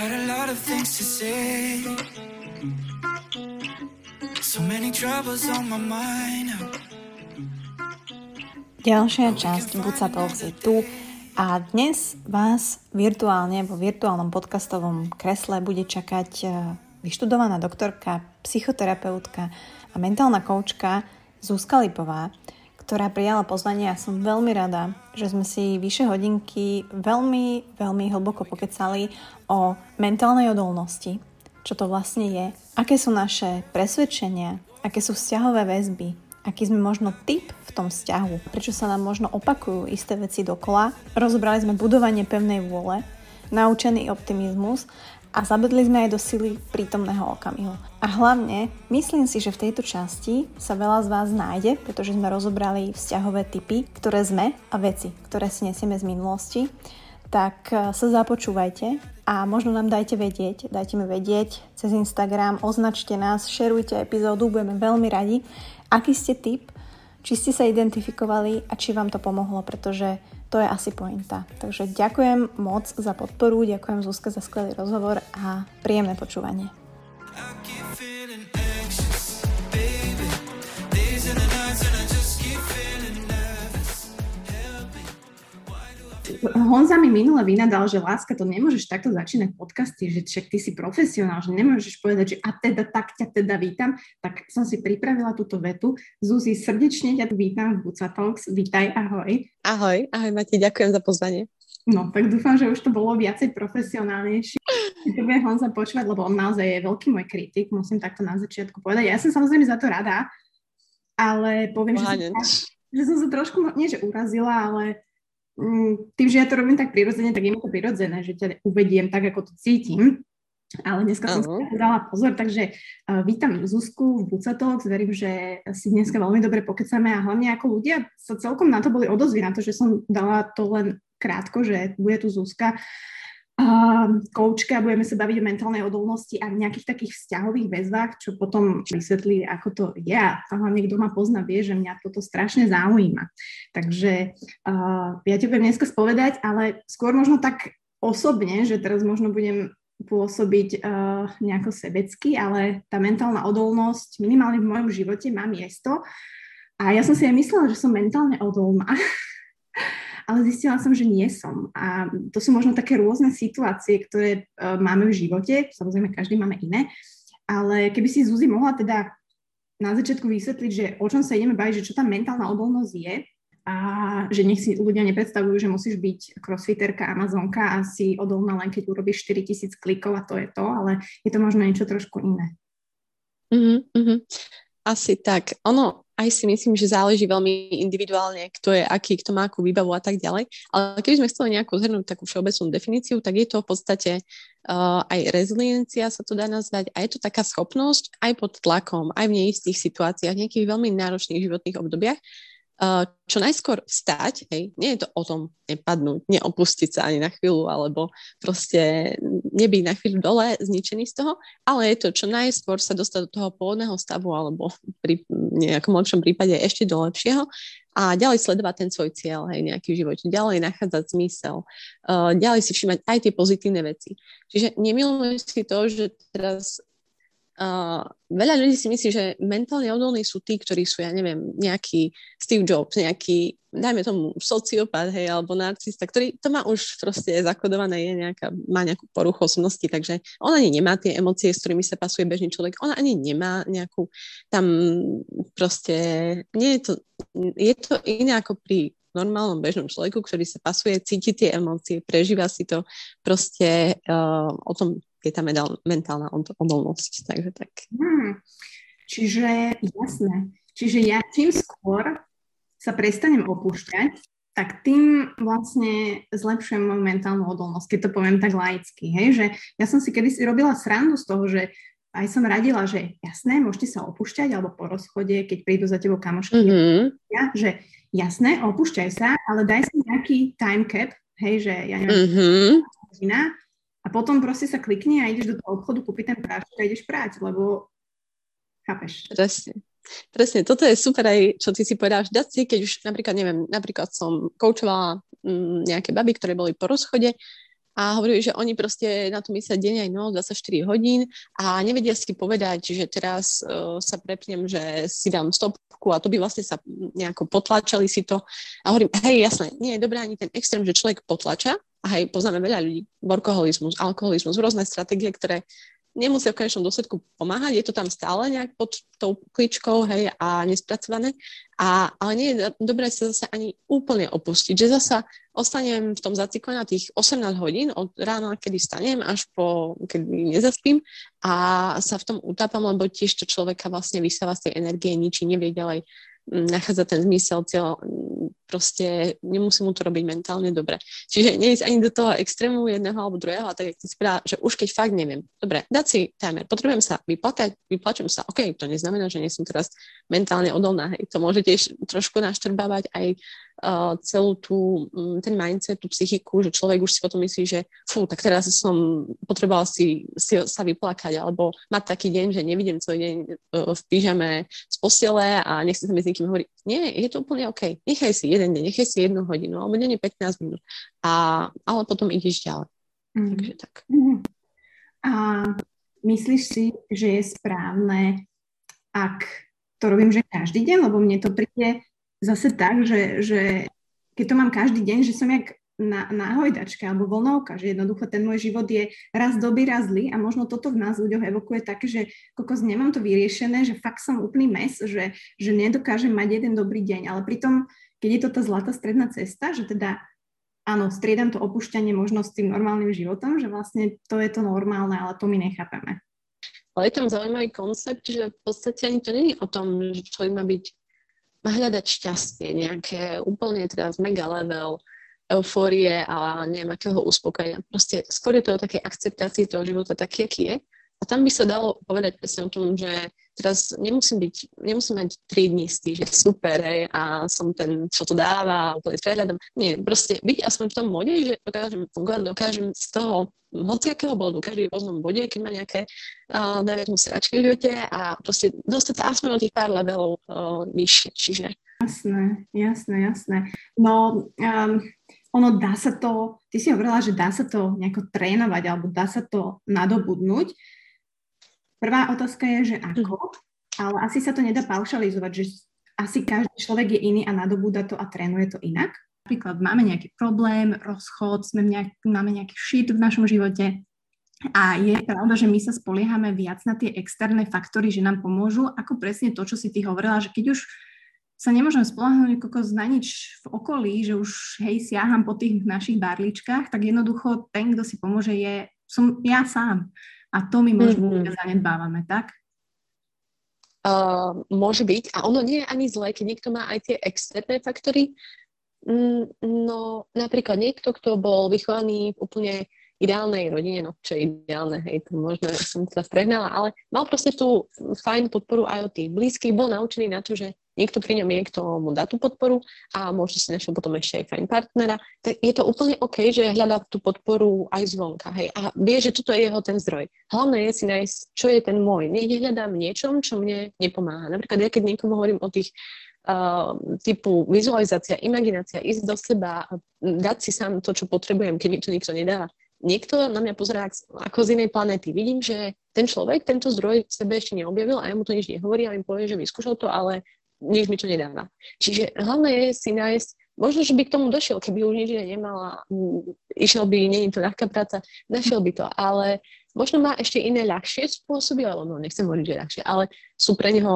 Got a lot of things to say. So many troubles on my mind. Ďalšia časť Buca Talks je tu a dnes vás virtuálne vo virtuálnom podcastovom kresle bude čakať e, vyštudovaná doktorka, psychoterapeutka a mentálna koučka Zuzka Lipová, ktorá prijala pozvanie. A som veľmi rada, že sme si vyše hodinky veľmi, veľmi hlboko pokecali o mentálnej odolnosti, čo to vlastne je, aké sú naše presvedčenia, aké sú vzťahové väzby, aký sme možno typ v tom vzťahu, prečo sa nám možno opakujú isté veci dokola. Rozobrali sme budovanie pevnej vôle, naučený optimizmus a zabedli sme aj do sily prítomného okamihu. A hlavne, myslím si, že v tejto časti sa veľa z vás nájde, pretože sme rozobrali vzťahové typy, ktoré sme a veci, ktoré si nesieme z minulosti. Tak e, sa započúvajte a možno nám dajte vedieť, dajte mi vedieť cez Instagram, označte nás, šerujte epizódu, budeme veľmi radi aký ste typ, či ste sa identifikovali a či vám to pomohlo, pretože to je asi pointa. Takže ďakujem moc za podporu, ďakujem Zuzka za skvelý rozhovor a príjemné počúvanie. Honza mi minule vynadal, že láska, to nemôžeš takto začínať podcasty, že však ty si profesionál, že nemôžeš povedať, že a teda tak ťa teda vítam, tak som si pripravila túto vetu. Zuzi, srdečne ťa vítam v Buca Talks. Vítaj, ahoj. Ahoj, ahoj Mati, ďakujem za pozvanie. No, tak dúfam, že už to bolo viacej profesionálnejšie. To bude Honza počúvať, lebo on naozaj je veľký môj kritik, musím takto na začiatku povedať. Ja som samozrejme za to rada, ale poviem, že som, že som sa trošku, nie že urazila, ale tým, že ja to robím tak prirodzene, tak je mi to prirodzené, že ťa uvediem tak, ako to cítim. Ale dneska som uh-huh. si dala pozor, takže uh, vítam Zuzku v Bucatalks, verím, že si dneska veľmi dobre pokecame a hlavne ako ľudia sa celkom na to boli odozvy, na to, že som dala to len krátko, že bude tu Zuzka koučka, budeme sa baviť o mentálnej odolnosti a nejakých takých vzťahových väzvách, čo potom vysvetlí, ako to je. A hlavne, kto ma pozná, vie, že mňa toto strašne zaujíma. Takže uh, ja ti budem dneska spovedať, ale skôr možno tak osobne, že teraz možno budem pôsobiť uh, nejako sebecky, ale tá mentálna odolnosť minimálne v mojom živote má miesto. A ja som si aj myslela, že som mentálne odolná. ale zistila som, že nie som. A to sú možno také rôzne situácie, ktoré uh, máme v živote, samozrejme každý máme iné, ale keby si Zuzi mohla teda na začiatku vysvetliť, že o čom sa ideme baviť, že čo tá mentálna odolnosť je a že nech si ľudia nepredstavujú, že musíš byť crossfiterka, amazonka a si odolná len keď urobíš 4000 klikov a to je to, ale je to možno niečo trošku iné. Mm-hmm. Asi tak. Ono, aj si myslím, že záleží veľmi individuálne, kto je aký, kto má akú výbavu a tak ďalej. Ale keby sme chceli nejakú zhrnúť takú všeobecnú definíciu, tak je to v podstate uh, aj reziliencia sa to dá nazvať a je to taká schopnosť aj pod tlakom, aj v neistých situáciách, nejakých veľmi náročných životných obdobiach, čo najskôr vstať, hej, nie je to o tom nepadnúť, neopustiť sa ani na chvíľu, alebo proste nebyť na chvíľu dole, zničený z toho, ale je to čo najskôr sa dostať do toho pôvodného stavu, alebo pri nejakom lepšom prípade ešte do lepšieho a ďalej sledovať ten svoj cieľ, hej, nejaký život, ďalej nachádzať zmysel, uh, ďalej si všímať aj tie pozitívne veci. Čiže nemilujem si to, že teraz Veľa ľudí si myslí, že mentálne odolní sú tí, ktorí sú, ja neviem, nejaký Steve Jobs, nejaký, dajme tomu, sociopat, hej, alebo narcista, ktorý to má už proste zakodované, je nejaká, má nejakú poruchu osobnosti, takže on ani nemá tie emócie, s ktorými sa pasuje bežný človek, ona ani nemá nejakú, tam proste, nie je to, je to iné ako pri normálnom bežnom človeku, ktorý sa pasuje, cíti tie emócie, prežíva si to, proste uh, o tom je tá mentálna odolnosť. Takže tak. Hmm. Čiže jasné. Čiže ja čím skôr sa prestanem opúšťať, tak tým vlastne zlepšujem moju mentálnu odolnosť, keď to poviem tak laicky. Hej? Že ja som si kedysi robila srandu z toho, že aj som radila, že jasné, môžete sa opúšťať, alebo po rozchode, keď prídu za tebou kamošky, mm-hmm. ja, že jasné, opúšťaj sa, ale daj si nejaký time cap, hej, že ja neviem, mm-hmm. A potom proste sa klikne a ideš do toho obchodu, kúpiť ten prášok a ideš prať, lebo chápeš. Presne. Presne, toto je super aj, čo ty si povedáš, dať si, keď už napríklad, neviem, napríklad som koučovala mm, nejaké baby, ktoré boli po rozchode a hovorili, že oni proste na to myslia deň aj noc, 24 hodín a nevedia si povedať, že teraz uh, sa prepnem, že si dám stopku a to by vlastne sa nejako potlačali si to. A hovorím, hej, jasné, nie je dobré ani ten extrém, že človek potlača, a hej, poznáme veľa ľudí, workoholizmus, alkoholizmus, rôzne stratégie, ktoré nemusia v konečnom dôsledku pomáhať, je to tam stále nejak pod tou kličkou, hej, a nespracované, a, ale nie je dobré sa zase ani úplne opustiť, že zasa ostanem v tom zacykle na tých 18 hodín od rána, kedy stanem, až po, kedy nezaspím a sa v tom utápam, lebo tiež to človeka vlastne vysáva z tej energie, ničí, nevie ďalej nachádza ten zmysel, cieľ, proste nemusí mu to robiť mentálne dobre. Čiže neísť ani do toho extrému jedného alebo druhého, a tak, jak si správa, že už keď fakt neviem, dobre, dať si timer, potrebujem sa vyplakať, vyplačem sa, OK, to neznamená, že nie som teraz mentálne odolná, hej, to môže tiež trošku naštrbávať aj uh, celú tú, um, ten mindset, tú psychiku, že človek už si potom myslí, že fú, tak teraz som potreboval si, si sa vyplakať, alebo mať taký deň, že nevidím celý deň uh, v pyžame z postele a nechcem sa mi s nikým hovoriť. Nie, je to úplne OK. Nechaj si jeden deň, nechaj si jednu hodinu, alebo nie 15 minút. A, ale potom ideš ďalej. Mm. Takže tak. Mm. A myslíš si, že je správne, ak to robím, že každý deň, lebo mne to príde zase tak, že, že keď to mám každý deň, že som jak na, na hojdačke alebo voľnovka, že jednoducho ten môj život je raz dobrý, raz zlý a možno toto v nás ľuďoch evokuje také, že kokos nemám to vyriešené, že fakt som úplný mes, že, že nedokážem mať jeden dobrý deň, ale pritom, keď je to tá zlatá stredná cesta, že teda áno, striedam to opúšťanie možno s tým normálnym životom, že vlastne to je to normálne, ale to my nechápeme. Ale je tam zaujímavý koncept, že v podstate ani to nie je o tom, že človek má byť hľadať šťastie, nejaké úplne teraz mega level eufórie a neviem akého uspokojenia. Proste skôr je to o takej akceptácii toho života taký, aký je. A tam by sa dalo povedať presne o tom, že teraz nemusím byť, nemusím mať tri dní že super, hej, a som ten, čo to dáva, úplne prehľadom. Nie, proste byť aspoň v tom mode, že dokážem fungovať, dokážem z toho hociakého bodu, každý v rôznom bode, keď má nejaké, uh, dajme sračky v živote a proste dostať sa aspoň o tých pár levelov uh, vyššie, čiže... Jasné, jasné, jasné. No, um, ono dá sa to, ty si hovorila, že dá sa to nejako trénovať alebo dá sa to nadobudnúť. Prvá otázka je, že ako, ale asi sa to nedá paušalizovať, že asi každý človek je iný a nadobúda to a trénuje to inak. Napríklad máme nejaký problém, rozchod, sme nejak, máme nejaký shit v našom živote a je pravda, že my sa spoliehame viac na tie externé faktory, že nám pomôžu, ako presne to, čo si ty hovorila, že keď už sa nemôžem spolahnúť kokos na nič v okolí, že už hej, siaham po tých našich barličkách, tak jednoducho ten, kto si pomôže, je som ja sám. A to my možno mm-hmm. zanedbávame, tak? Uh, môže byť. A ono nie je ani zlé, keď niekto má aj tie externé faktory. Mm, no, napríklad niekto, kto bol vychovaný v úplne ideálnej rodine, no čo je ideálne, hej, to možno som sa prehnala, ale mal proste tú fajn podporu aj od tých blízkych, bol naučený na to, že niekto pri ňom je, kto mu dá tú podporu a možno si našiel potom ešte aj fajn partnera, tak je to úplne OK, že hľadá tú podporu aj zvonka, hej, a vie, že toto je jeho ten zdroj. Hlavné je si nájsť, čo je ten môj. Nech hľadám niečom, čo mne nepomáha. Napríklad ja keď niekomu hovorím o tých uh, typu vizualizácia, imaginácia, ísť do seba, dať si sám to, čo potrebujem, keď mi to nikto nedáva, niekto na mňa pozerá ako z inej planéty. Vidím, že ten človek tento zdroj v sebe ešte neobjavil a ja mu to nič nehovorí a mi povie, že vyskúšal to, ale nič mi to nedáva. Čiže hlavné je si nájsť, možno, že by k tomu došiel, keby už nič nemal a išiel by, není to ľahká práca, našiel by to, ale možno má ešte iné ľahšie spôsoby, alebo no nechcem hovoriť, že ľahšie, ale sú pre neho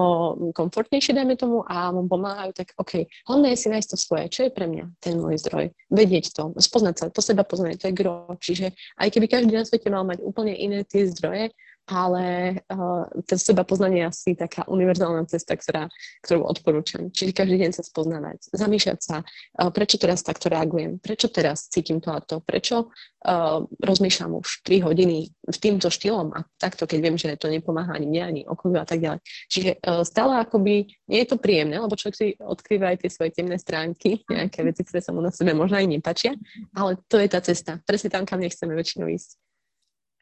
komfortnejšie, dajme tomu, a mu pomáhajú, tak OK, hlavné je si nájsť to svoje, čo je pre mňa ten môj zdroj, vedieť to, spoznať sa, to seba poznať, to je gro, čiže aj keby každý na svete mal mať úplne iné tie zdroje, ale uh, to seba poznanie je asi taká univerzálna cesta, ktorá, ktorú odporúčam. Čiže každý deň sa spoznávať, zamýšľať sa, uh, prečo teraz takto reagujem, prečo teraz cítim to a to, prečo uh, rozmýšľam už 3 hodiny v týmto štýlom a takto, keď viem, že to nepomáha ani mne, ani okoliu a tak ďalej. Čiže uh, stále akoby nie je to príjemné, lebo človek si odkrýva aj tie svoje temné stránky, nejaké veci, ktoré sa mu na sebe možno aj nepačia, ale to je tá cesta. Presne tam, kam nechceme väčšinou ísť.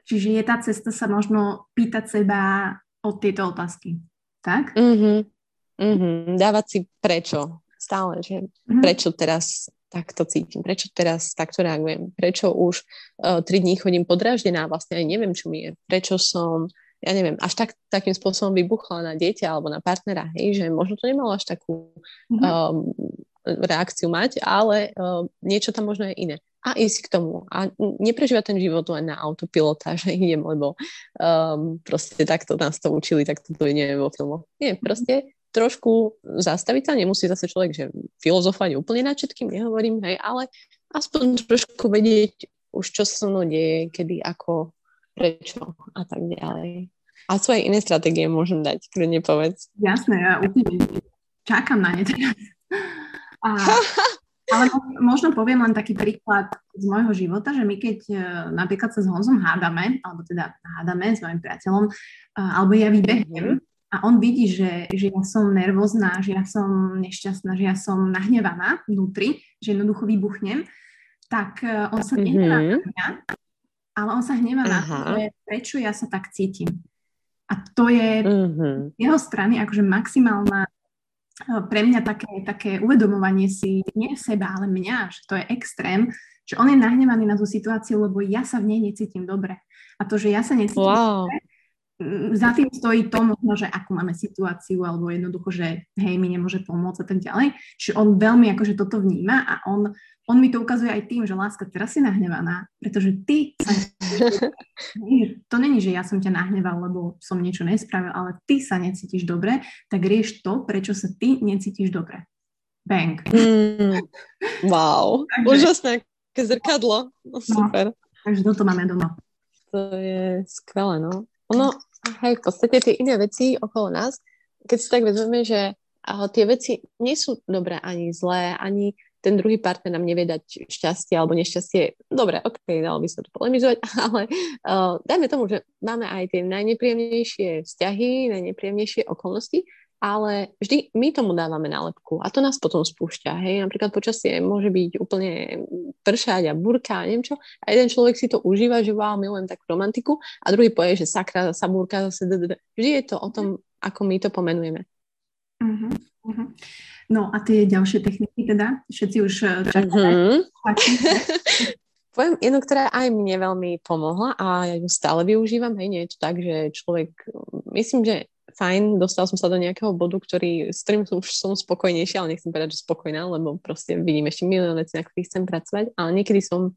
Čiže je tá cesta sa možno pýtať seba od tieto otázky, tak? Mm-hmm. Mm-hmm. Dávať si prečo. Stále, že mm-hmm. prečo teraz takto cítim, prečo teraz takto reagujem, prečo už uh, tri dní chodím podráždená, vlastne aj neviem, čo mi je, prečo som, ja neviem, až tak, takým spôsobom vybuchla na dieťa alebo na partnera, hej, že možno to nemalo až takú mm-hmm. um, reakciu mať, ale uh, niečo tam možno je iné. A ísť k tomu. A neprežívať ten život len na autopilota, že idem, lebo um, proste takto nás to učili, tak to neviem vo filmoch. Nie, proste trošku zastaviť sa, nemusí zase človek, že filozofovať úplne na všetkým, nehovorím, hej, ale aspoň trošku vedieť už, čo sa mnou deje, kedy, ako, prečo a tak ďalej. A svoje iné stratégie môžem dať, kto nepovedz. Jasné, ja úplne čakám na ne teraz. A, ale možno poviem len taký príklad z môjho života, že my keď e, napríklad sa s Honzom hádame, alebo teda hádame s mojim priateľom, alebo ja vybehnem, a on vidí, že, že ja som nervózna, že ja som nešťastná, že ja som nahnevaná vnútri, že jednoducho vybuchnem, tak uh, on sa mm-hmm. nehnevá na mňa, ale on sa hnevá na to, že prečo ja sa tak cítim. A to je mm-hmm. jeho strany akože maximálna pre mňa také, také uvedomovanie si nie seba, ale mňa, že to je extrém, že on je nahnevaný na tú situáciu, lebo ja sa v nej necítim dobre. A to, že ja sa necítim wow. dobre, za tým stojí to možno, že akú máme situáciu, alebo jednoducho, že hej, mi nemôže pomôcť a tak ďalej. Čiže on veľmi akože toto vníma a on, on mi to ukazuje aj tým, že láska, teraz si nahnevaná, pretože ty sa... to není, že ja som ťa nahneval, lebo som niečo nespravil, ale ty sa necítiš dobre, tak rieš to, prečo sa ty necítiš dobre. Bang. Mm, wow, takže, úžasné, zrkadlo. No, super. No, takže toto máme doma. To je skvelé, no. Ono, hej, v podstate tie iné veci okolo nás, keď si tak vezmeme, že tie veci nie sú dobré ani zlé, ani ten druhý partner nám nevie dať šťastie alebo nešťastie. Dobre, ok, dalo by sa to polemizovať, ale uh, dajme tomu, že máme aj tie najnepríjemnejšie vzťahy, najnepríjemnejšie okolnosti ale vždy my tomu dávame nálepku a to nás potom spúšťa. Hej? Napríklad počasie môže byť úplne pršať a burka a neviem čo a jeden človek si to užíva, že wow, milujem takú romantiku a druhý povie, že sakra, sa burka zase Vždy je to o tom, ako my to pomenujeme. Uh-huh, uh-huh. No a tie ďalšie techniky teda? Všetci už. Uh-huh. Poviem jednu, ktorá aj mne veľmi pomohla a ja ju stále využívam. Hej, nie je to tak, že človek, myslím, že fajn, dostal som sa do nejakého bodu, ktorý, s ktorým som som spokojnejšia, ale nechcem povedať, že spokojná, lebo proste vidím ešte milión vecí, na ktorých chcem pracovať, ale niekedy som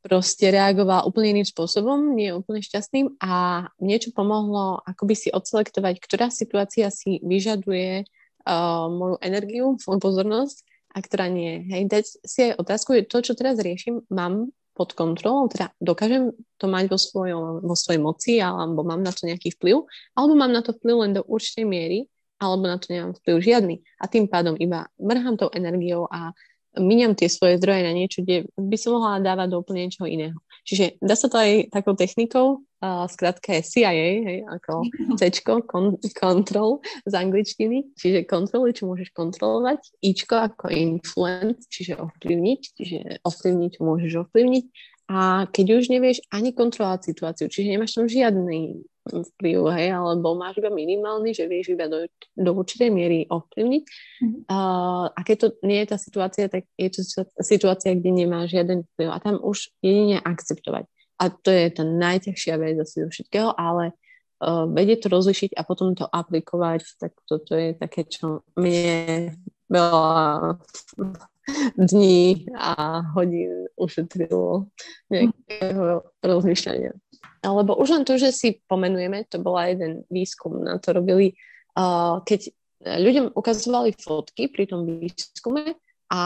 proste reagovala úplne iným spôsobom, nie úplne šťastným a niečo pomohlo akoby si odselektovať, ktorá situácia si vyžaduje uh, moju energiu, moju pozornosť a ktorá nie. Hej, dať si aj otázku, to, čo teraz riešim, mám pod kontrolou, teda dokážem to mať vo, svojom, vo svojej moci, alebo mám na to nejaký vplyv, alebo mám na to vplyv len do určitej miery, alebo na to nemám vplyv žiadny. A tým pádom iba mrhám tou energiou a miniam tie svoje zdroje na niečo, kde by som mohla dávať do úplne niečoho iného. Čiže dá sa to aj takou technikou, skrátka je CIA, hej, ako C, kon, control z angličtiny, čiže kontroly, čo môžeš kontrolovať, Ičko ako influence, čiže ovplyvniť, čiže ovplyvniť, čo môžeš ovplyvniť a keď už nevieš ani kontrolovať situáciu, čiže nemáš tam žiadny vplyv, hej, alebo máš iba minimálny, že vieš iba do, do určitej miery ovplyvniť. Mm-hmm. Uh, a keď to nie je tá situácia, tak je to situácia, kde nemáš žiaden vplyv a tam už jedine akceptovať. A to je tá najťažšia vec asi zo všetkého, ale uh, vedieť to rozlišiť a potom to aplikovať, tak toto je také, čo mne veľa dní a hodín ušetrilo nejakého rozmýšľania. Alebo už len to, že si pomenujeme, to bola jeden výskum, na to robili, uh, keď ľuďom ukazovali fotky pri tom výskume a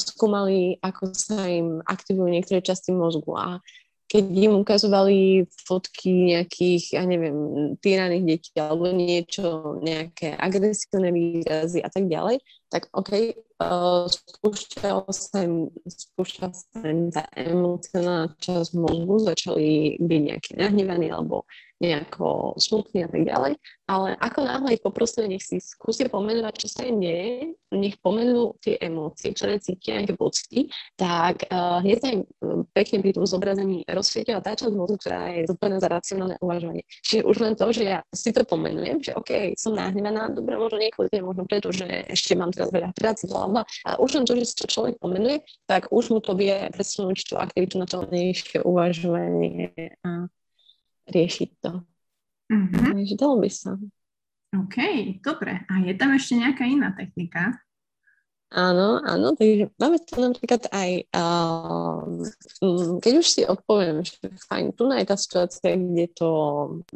skúmali, ako sa im aktivujú niektoré časti mozgu. A keď im ukazovali fotky nejakých, ja neviem, týraných detí alebo niečo, nejaké agresívne výrazy a tak ďalej, tak OK, uh, spúšťal sa im, spúšťal sa im tá emocionálna časť mozgu, začali byť nejaké nahnevaní alebo nejako smutní a tak ďalej, ale ako náhle ich poprosíme, nech si skúsia pomenovať, čo sa im deje, nech pomenú tie emócie, ktoré cítia, nejaké pocity, tak uh, hneď sa im pekne pri tom zobrazení rozsvietila tá časť mozgu, ktorá je zodpovedná za racionálne uvažovanie. Čiže už len to, že ja si to pomenujem, že OK, som nahnevaná, dobre, možno niekoľko možno preto, že ešte mám teraz veľa práce, bla, a už len to, že si to človek pomenuje, tak už mu to vie presunúť tú aktivitu na to nejšie uvažovanie a riešiť to. Mm-hmm. Takže dalo by sa. OK, dobre. A je tam ešte nejaká iná technika? Áno, áno, takže máme to napríklad aj, uh, keď už si odpoviem, že fajn, tu je tá situácia, kde to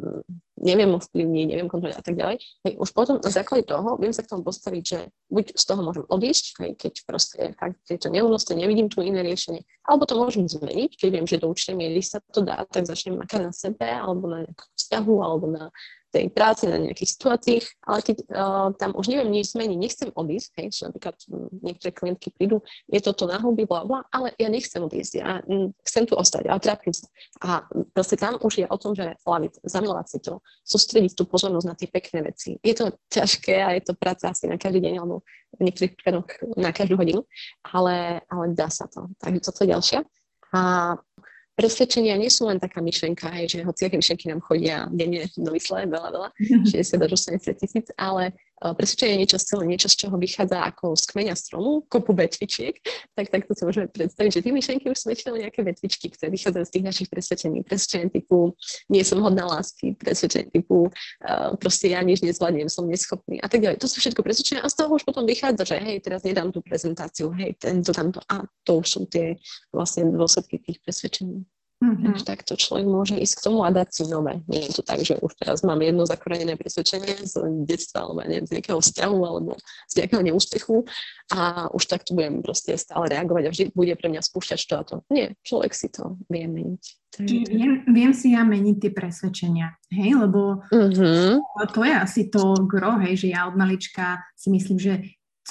um, neviem ovplyvniť, neviem kontrolovať a tak ďalej, tak už potom na základe toho viem sa k tomu postaviť, že buď z toho môžem odísť, hej, keď proste fakt je to neúnosné, nevidím tu iné riešenie, alebo to môžem zmeniť, keď viem, že do určitej miery sa to dá, tak začnem makať na sebe, alebo na nejakom vzťahu, alebo na tej práci, na nejakých situáciách, ale keď uh, tam už neviem nič zmeniť, nechcem odísť, hej, že napríklad hm, niektoré klientky prídu, je toto na huby, bla, bla, ale ja nechcem odísť, ja hm, chcem tu ostať, ale trápim sa. A proste tam už je o tom, že laviť, zamilovať si to, sústrediť tú pozornosť na tie pekné veci. Je to ťažké a je to práca asi na každý deň, alebo v niektorých prípadoch na každú hodinu, ale, ale dá sa to. Takže toto je ďalšia. A presvedčenia nie sú len taká myšlenka, hej, že aké myšlenky nám chodia denne do mysle, veľa, veľa, 60 až 80 tisíc, ale presvedčenie niečo z celé, niečo, z čoho vychádza ako z kmeňa stromu, kopu vetvičiek, tak takto si môžeme predstaviť, že tie myšlenky už sú väčšinou nejaké vetvičky, ktoré vychádzajú z tých našich presvedčení. Presvedčenie typu nie som hodná lásky, presvedčenie typu proste ja nič nezvládnem, som neschopný a tak ďalej. To sú všetko presvedčenia a z toho už potom vychádza, že hej, teraz nedám tú prezentáciu, hej, tento tamto a to už sú tie vlastne dôsledky tých presvedčení. Mm-hmm. Takže takto človek môže ísť k tomu a dať si nové. Nie je to tak, že už teraz mám jedno zakorenené presvedčenie z detstva alebo neviem, z nejakého vzťahu alebo z nejakého neúspechu a už takto budem proste stále reagovať a vždy bude pre mňa spúšťať to a to. Nie, človek si to vie meniť. Čiže viem, viem si ja meniť tie presvedčenia, hej, lebo mm-hmm. to je asi to gro, hej, že ja od malička si myslím, že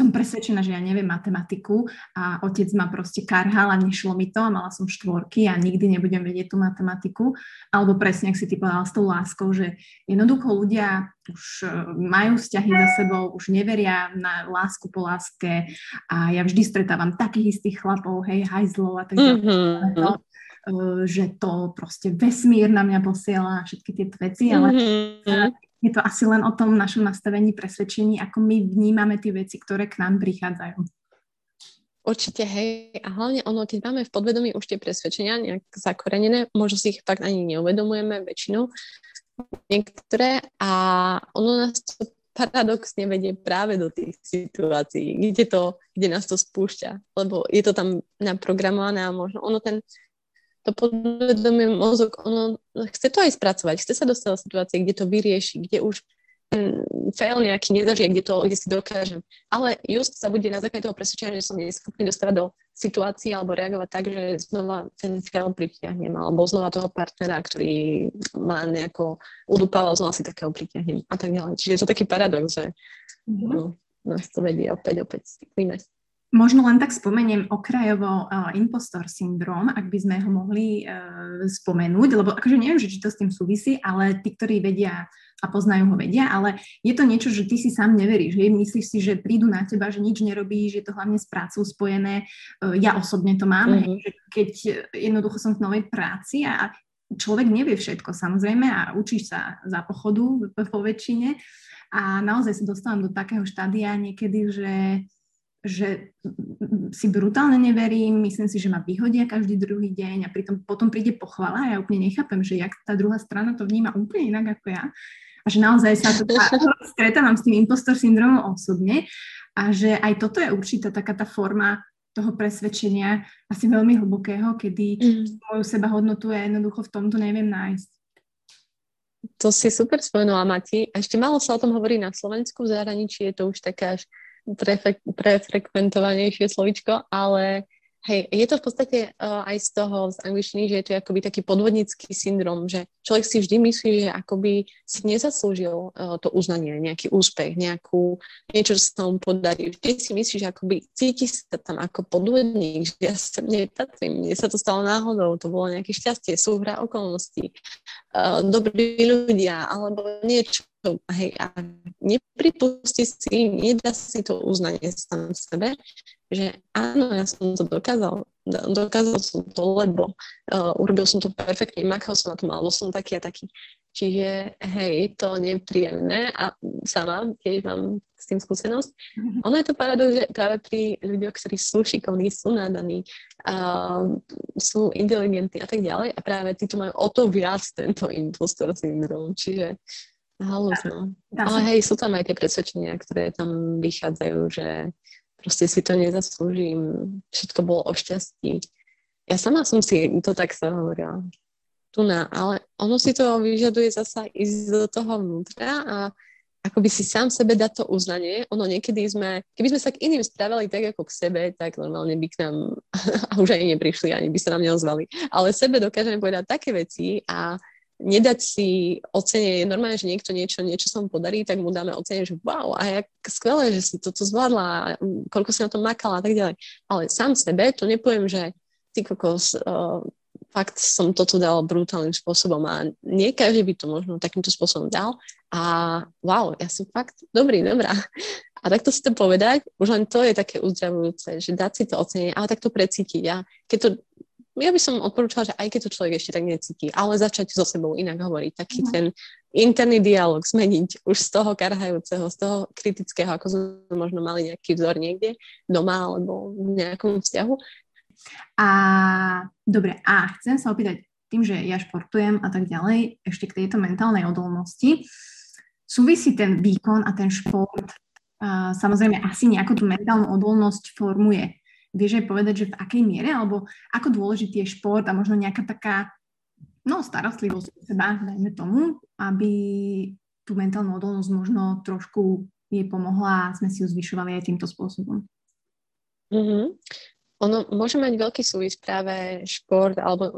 som presvedčená, že ja neviem matematiku a otec ma proste karhal a nešlo mi to a mala som štvorky a nikdy nebudem vedieť tú matematiku. Alebo presne, ak si ty povedala s tou láskou, že jednoducho ľudia už e, majú vzťahy za sebou, už neveria na lásku po láske a ja vždy stretávam takých istých chlapov, hej, hajzlov a tak ďalej. Mm-hmm že to proste vesmír na mňa posiela všetky tie veci, ale mm-hmm je to asi len o tom našom nastavení, presvedčení, ako my vnímame tie veci, ktoré k nám prichádzajú. Určite, hej. A hlavne ono, keď máme v podvedomí už tie presvedčenia nejak zakorenené, možno si ich fakt ani neuvedomujeme väčšinou niektoré a ono nás to paradoxne vedie práve do tých situácií, kde, to, kde nás to spúšťa. Lebo je to tam naprogramované a možno ono ten to podvedomie mozog, ono chce to aj spracovať, chce sa dostať do situácie, kde to vyrieši, kde už ten fail nejaký nezažije, kde, to, kde si dokážem. Ale just sa bude na základe toho presvedčenia, že som neschopný dostávať do situácií alebo reagovať tak, že znova ten fail pritiahnem, alebo znova toho partnera, ktorý ma nejako udupával, znova si takého pritiahnem a tak ďalej. Čiže je to taký paradox, že mm-hmm. no, nás to vedie opäť, opäť vynať. Možno len tak spomeniem okrajovo uh, impostor syndrom, ak by sme ho mohli uh, spomenúť, lebo akože neviem, že či to s tým súvisí, ale tí, ktorí vedia a poznajú ho, vedia, ale je to niečo, že ty si sám neveríš, že myslíš si, že prídu na teba, že nič nerobíš, je to hlavne s prácou spojené. Uh, ja osobne to mám, mm-hmm. že keď jednoducho som v novej práci a človek nevie všetko samozrejme a učíš sa za pochodu po väčšine a naozaj sa dostávam do takého štádia niekedy, že že si brutálne neverím, myslím si, že ma vyhodia každý druhý deň a pritom potom príde pochvala a ja úplne nechápem, že jak tá druhá strana to vníma úplne inak ako ja a že naozaj sa to stretávam s tým impostor syndromom osobne a že aj toto je určitá taká tá forma toho presvedčenia asi veľmi hlbokého, kedy mm. moju sebahodnotu ja jednoducho v tomto neviem nájsť. To si super spomenula, Mati. A ešte málo sa o tom hovorí na Slovensku, v zahraničí je to už taká až prefek- prefrekventovanejšie slovičko, ale Hej, je to v podstate uh, aj z toho, z angličtiny, že je to akoby taký podvodnický syndrom, že človek si vždy myslí, že akoby si nezaslúžil uh, to uznanie, nejaký úspech, nejakú, niečo, čo sa mu podarí. Vždy si myslí, že akoby cíti sa tam ako podvodník, že ja sa nepatrím, mne sa to stalo náhodou, to bolo nejaké šťastie, súhra okolností, uh, dobrí ľudia, alebo niečo, hej, a nepripustí si, nedá si to uznanie sám sebe, že áno, ja som to dokázal, dokázal som to, lebo uh, urobil som to perfektne, makal som na tom, alebo som taký a taký. Čiže hej, to nepríjemné a sama tiež mám s tým skúsenosť. Mm-hmm. Ono je to paradox, že práve pri ľuďoch, ktorí sú šikovní, sú nadaní, uh, sú inteligentní a tak ďalej a práve títo majú o to viac tento impostor syndrom, čiže halus, no. Ale hej, sú tam aj tie presvedčenia, ktoré tam vychádzajú, že proste si to nezaslúžim, všetko bolo o šťastí. Ja sama som si to tak sa hovorila. Tu na, ale ono si to vyžaduje zasa ísť do toho vnútra a akoby si sám sebe dá to uznanie. Ono niekedy sme, keby sme sa k iným správali tak ako k sebe, tak normálne by k nám, a už ani neprišli, ani by sa nám neozvali. Ale sebe dokážeme povedať také veci a nedať si ocenie, normálne, že niekto niečo, niečo sa mu podarí, tak mu dáme ocenie, že wow, a jak skvelé, že si toto zvládla, koľko si na to makala a tak ďalej. Ale sám sebe to nepoviem, že ty kokos, uh, fakt som toto dal brutálnym spôsobom a nie každý by to možno takýmto spôsobom dal a wow, ja som fakt dobrý, dobrá. A takto si to povedať, už len to je také uzdravujúce, že dať si to ocenie, ale takto precítiť. A keď to ja by som odporúčala, že aj keď to človek ešte tak necíti, ale začať so sebou inak hovoriť, taký mm. ten interný dialog zmeniť už z toho karhajúceho, z toho kritického, ako sme možno mali nejaký vzor niekde doma alebo v nejakom vzťahu. A dobre, a chcem sa opýtať, tým, že ja športujem a tak ďalej, ešte k tejto mentálnej odolnosti, súvisí ten výkon a ten šport a samozrejme asi nejakú tú mentálnu odolnosť formuje vieš aj povedať, že v akej miere, alebo ako dôležitý je šport a možno nejaká taká no, starostlivosť o seba, dajme tomu, aby tú mentálnu odolnosť možno trošku jej pomohla a sme si ju zvyšovali aj týmto spôsobom. Mm-hmm. Ono môže mať veľký súvis práve šport alebo um,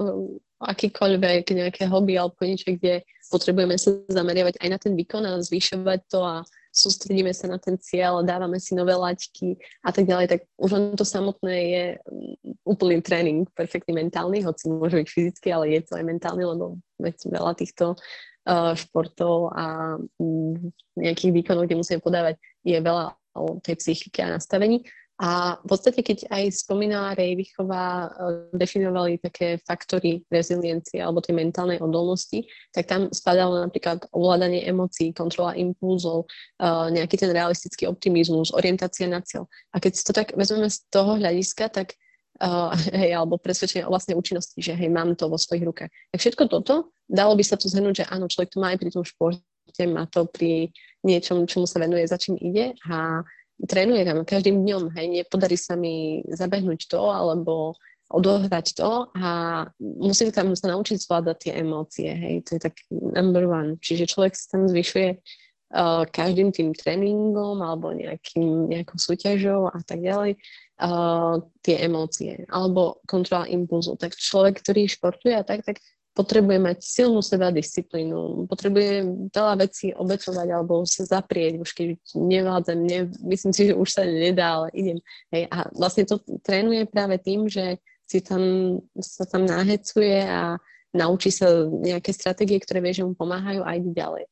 akýkoľvek nejaké hobby alebo niečo, kde potrebujeme sa zameriavať aj na ten výkon a zvyšovať to a sústredíme sa na ten cieľ, dávame si nové laťky a tak ďalej, tak už len to samotné je mm, úplný tréning, perfektný mentálny, hoci môže byť fyzický, ale je to aj mentálny, lebo veľa týchto uh, športov a um, nejakých výkonov, kde musíme podávať, je veľa o tej psychike a nastavení. A v podstate, keď aj spomínala Rejvichová, eh, definovali také faktory reziliencie alebo tej mentálnej odolnosti, tak tam spadalo napríklad ovládanie emócií, kontrola impulzov, eh, nejaký ten realistický optimizmus, orientácia na cieľ. A keď si to tak vezmeme z toho hľadiska, tak uh, hej, alebo presvedčenie o vlastnej účinnosti, že hej, mám to vo svojich rukách. Tak všetko toto, dalo by sa to zhrnúť, že áno, človek to má aj pri tom športe, má to pri niečom, čomu sa venuje, za čím ide a trénujem každým dňom, hej, nepodarí sa mi zabehnúť to alebo odohrať to a musím tam sa naučiť zvládať tie emócie, hej, to je tak number one. Čiže človek sa tam zvyšuje uh, každým tým tréningom alebo nejakým, nejakou súťažou a tak ďalej uh, tie emócie alebo kontrola impulzu. Tak človek, ktorý športuje a tak, tak potrebuje mať silnú seba disciplínu, potrebuje veľa vecí obetovať alebo sa zaprieť, už keď nevládzem, ne, myslím si, že už sa nedá, ale idem. Hej, a vlastne to trénuje práve tým, že si tam, sa tam nahecuje a naučí sa nejaké stratégie, ktoré vie, že mu pomáhajú a ide ďalej.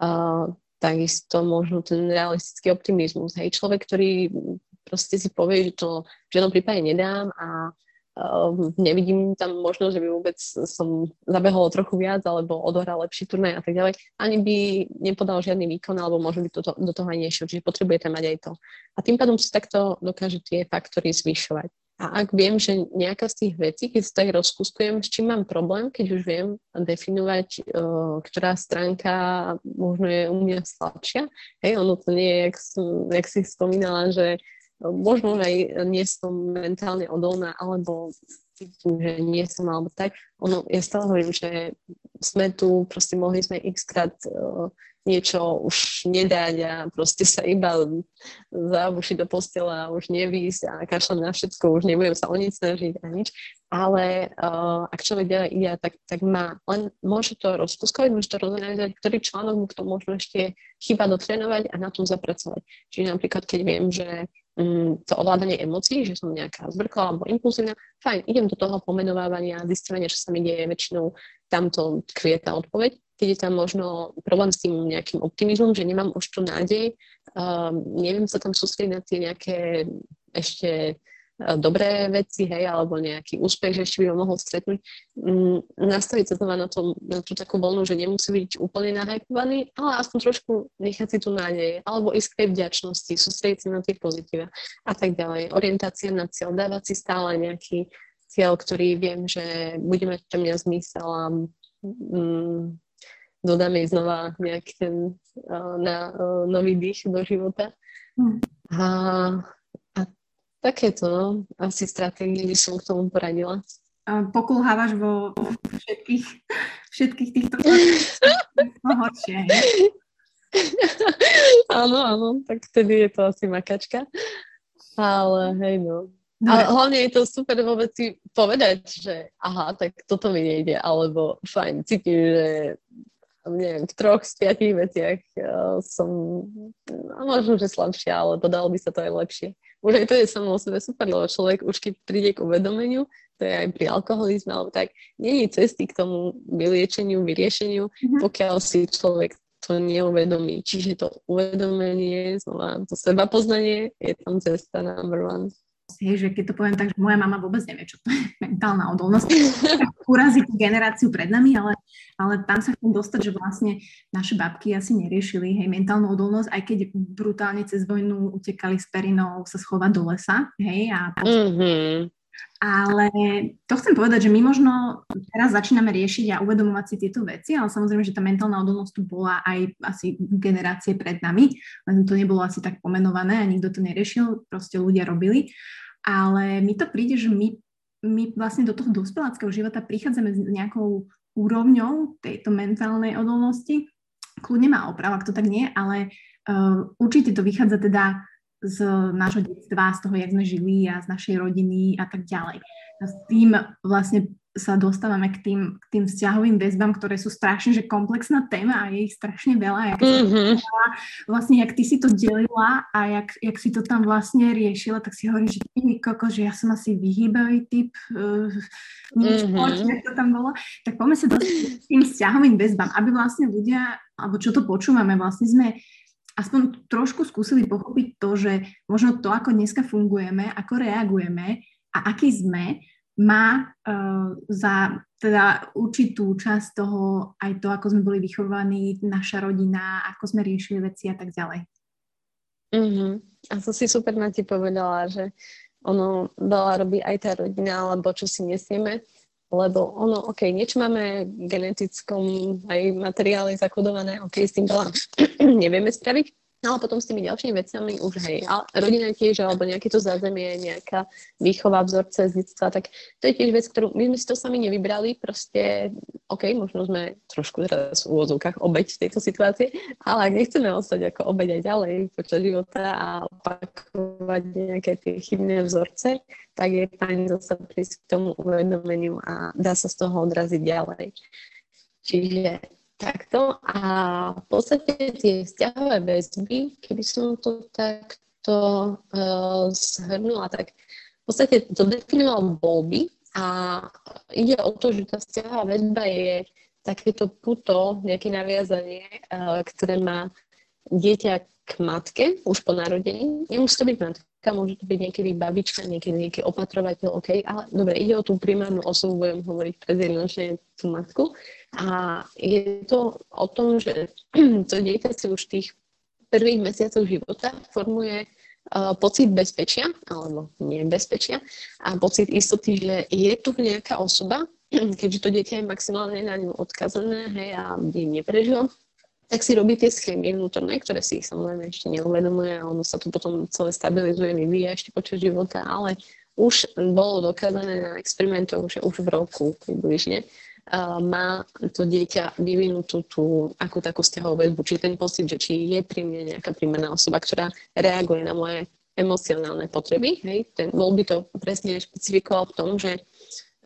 Uh, takisto možno ten realistický optimizmus. Hej, človek, ktorý proste si povie, že to v žiadnom prípade nedám a Uh, nevidím tam možnosť, že by vôbec som zabehol trochu viac alebo odohral lepší turnaj a tak ďalej. Ani by nepodal žiadny výkon alebo možno by to, to, do toho aj nešiel. Čiže potrebujete mať aj to. A tým pádom si takto dokáže tie faktory zvyšovať. A ak viem, že nejaká z tých vecí, keď si tak rozkuskujem, s čím mám problém, keď už viem definovať, uh, ktorá stránka možno je u mňa slabšia, hej, ono to nie je, jak, som, jak si spomínala, že možno aj nie som mentálne odolná, alebo cítim, že nie som, alebo tak. Ono, ja stále hovorím, že sme tu, proste mohli sme krát uh, niečo už nedať a proste sa iba zabušiť do postela a už nevísť a kašľam na všetko, už nebudem sa o nič snažiť a nič. Ale uh, ak človek ďalej ide, tak, tak má, len môže to rozkuskovať, môže to rozanalizovať, ktorý článok mu k možno ešte chyba dotrénovať a na tom zapracovať. Čiže napríklad, keď viem, že to ovládanie emócií, že som nejaká zbrkla alebo impulzívna, fajn, idem do toho pomenovávania, zistovania, čo sa mi deje, väčšinou tamto kvie tá odpoveď. Keď je tam možno problém s tým nejakým optimizmom, že nemám už tu nádej, uh, neviem sa tam sústrediť na tie nejaké ešte dobré veci, hej, alebo nejaký úspech, že ešte by ho mohol stretnúť, um, nastaviť sa znova na, to, na tú takú voľnu, že nemusí byť úplne nahajpovaný, ale aspoň trošku nechať si tu nádej, alebo ísť k tej vďačnosti, sústrediť sa na tie pozitíva a tak ďalej. Orientácia na cieľ, dávať si stále nejaký cieľ, ktorý viem, že bude mať pre mňa zmysel a um, dodá mi znova nejaký ten uh, na, uh, nový dých do života. Mm. A takéto, no, asi stratégie by som k tomu poradila. Pokulhávaš vo všetkých, všetkých týchto no, horšie, Áno, áno, tak vtedy je to asi makačka. Ale hej, no. Dobre. Ale hlavne je to super vôbec si povedať, že aha, tak toto mi nejde, alebo fajn, cítim, že neviem, v troch z piatich veciach uh, som, no, možno, že slabšia, ale dodalo by sa to aj lepšie. Už aj to je samo o sebe super, lebo človek už keď príde k uvedomeniu, to je aj pri alkoholizme, alebo tak, nie je cesty k tomu vyliečeniu, vyriešeniu, mm-hmm. pokiaľ si človek to neuvedomí. Čiže to uvedomenie, znova to seba poznanie je tam cesta number one hej, že keď to poviem tak, že moja mama vôbec nevie, čo to je mentálna odolnosť. Urazí tú generáciu pred nami, ale, ale tam sa chcem dostať, že vlastne naše babky asi neriešili hej, mentálnu odolnosť, aj keď brutálne cez vojnu utekali s perinou sa schovať do lesa, hej, a mm-hmm. Ale to chcem povedať, že my možno teraz začíname riešiť a uvedomovať si tieto veci, ale samozrejme, že tá mentálna odolnosť tu bola aj asi generácie pred nami, len to nebolo asi tak pomenované a nikto to neriešil, proste ľudia robili. Ale mi to príde, že my, my vlastne do toho dospeláckého života prichádzame s nejakou úrovňou tejto mentálnej odolnosti. Kľudne má oprav, ak to tak nie, ale uh, určite to vychádza teda z nášho detstva, z toho, jak sme žili a z našej rodiny a tak ďalej. A s tým vlastne sa dostávame k tým, k tým vzťahovým väzbám, ktoré sú strašne že komplexná téma a je ich strašne veľa. Jak mm-hmm. vlastne, jak ty si to delila a jak, jak si to tam vlastne riešila, tak si hovoríš, že ty koko, že ja som asi vyhýbavý typ, uh, nič mm-hmm. to tam bolo. Tak poďme sa do tým vzťahovým väzbám, aby vlastne ľudia, alebo čo to počúvame, vlastne sme aspoň trošku skúsili pochopiť to, že možno to, ako dneska fungujeme, ako reagujeme a aký sme, má uh, za teda určitú časť toho aj to, ako sme boli vychovaní, naša rodina, ako sme riešili veci a tak ďalej. Mm-hmm. A to si super na ti povedala, že ono veľa robí aj tá rodina, alebo čo si nesieme, lebo ono, ok, niečo máme genetickom aj materiály zakodované, ok, s tým veľa nevieme spraviť, No ale potom s tými ďalšími vecami už hej, ale rodina tiež, alebo nejaké to zázemie, nejaká výchova, vzorce z detstva, tak to je tiež vec, ktorú my sme si to sami nevybrali, proste, OK, možno sme trošku teraz v úvodzovkách obeď v tejto situácie, ale ak nechceme ostať ako obeď aj ďalej počas života a opakovať nejaké tie chybné vzorce, tak je fajn zase prísť k tomu uvedomeniu a dá sa z toho odraziť ďalej. Čiže takto a v podstate tie vzťahové väzby, keby som to takto uh, zhrnula, tak v podstate to definoval voľby a ide o to, že tá vzťahová väzba je takéto puto, nejaké naviazanie, uh, ktoré má dieťa k matke už po narodení. Nemusí to byť matka, môže to byť niekedy babička, niekedy nejaký opatrovateľ, OK, ale dobre, ide o tú primárnu osobu, budem hovoriť prezidentne tú matku. A je to o tom, že to dieťa si už v tých prvých mesiacoch života formuje uh, pocit bezpečia, alebo nebezpečia, a pocit istoty, že je tu nejaká osoba, keďže to dieťa je maximálne na ňu odkazané, hej, a by neprežilo, tak si robí tie schémy vnútorné, ktoré si ich samozrejme ešte neuvedomuje a ono sa to potom celé stabilizuje, vyvíja ešte počas života, ale už bolo dokázané na experimentoch, že už v roku približne má to dieťa vyvinutú tú ako takú vzťahovú väzbu, či ten pocit, že či je pri mne nejaká príjmená osoba, ktorá reaguje na moje emocionálne potreby. Hej? Ten, bol by to presne špecifikoval v tom, že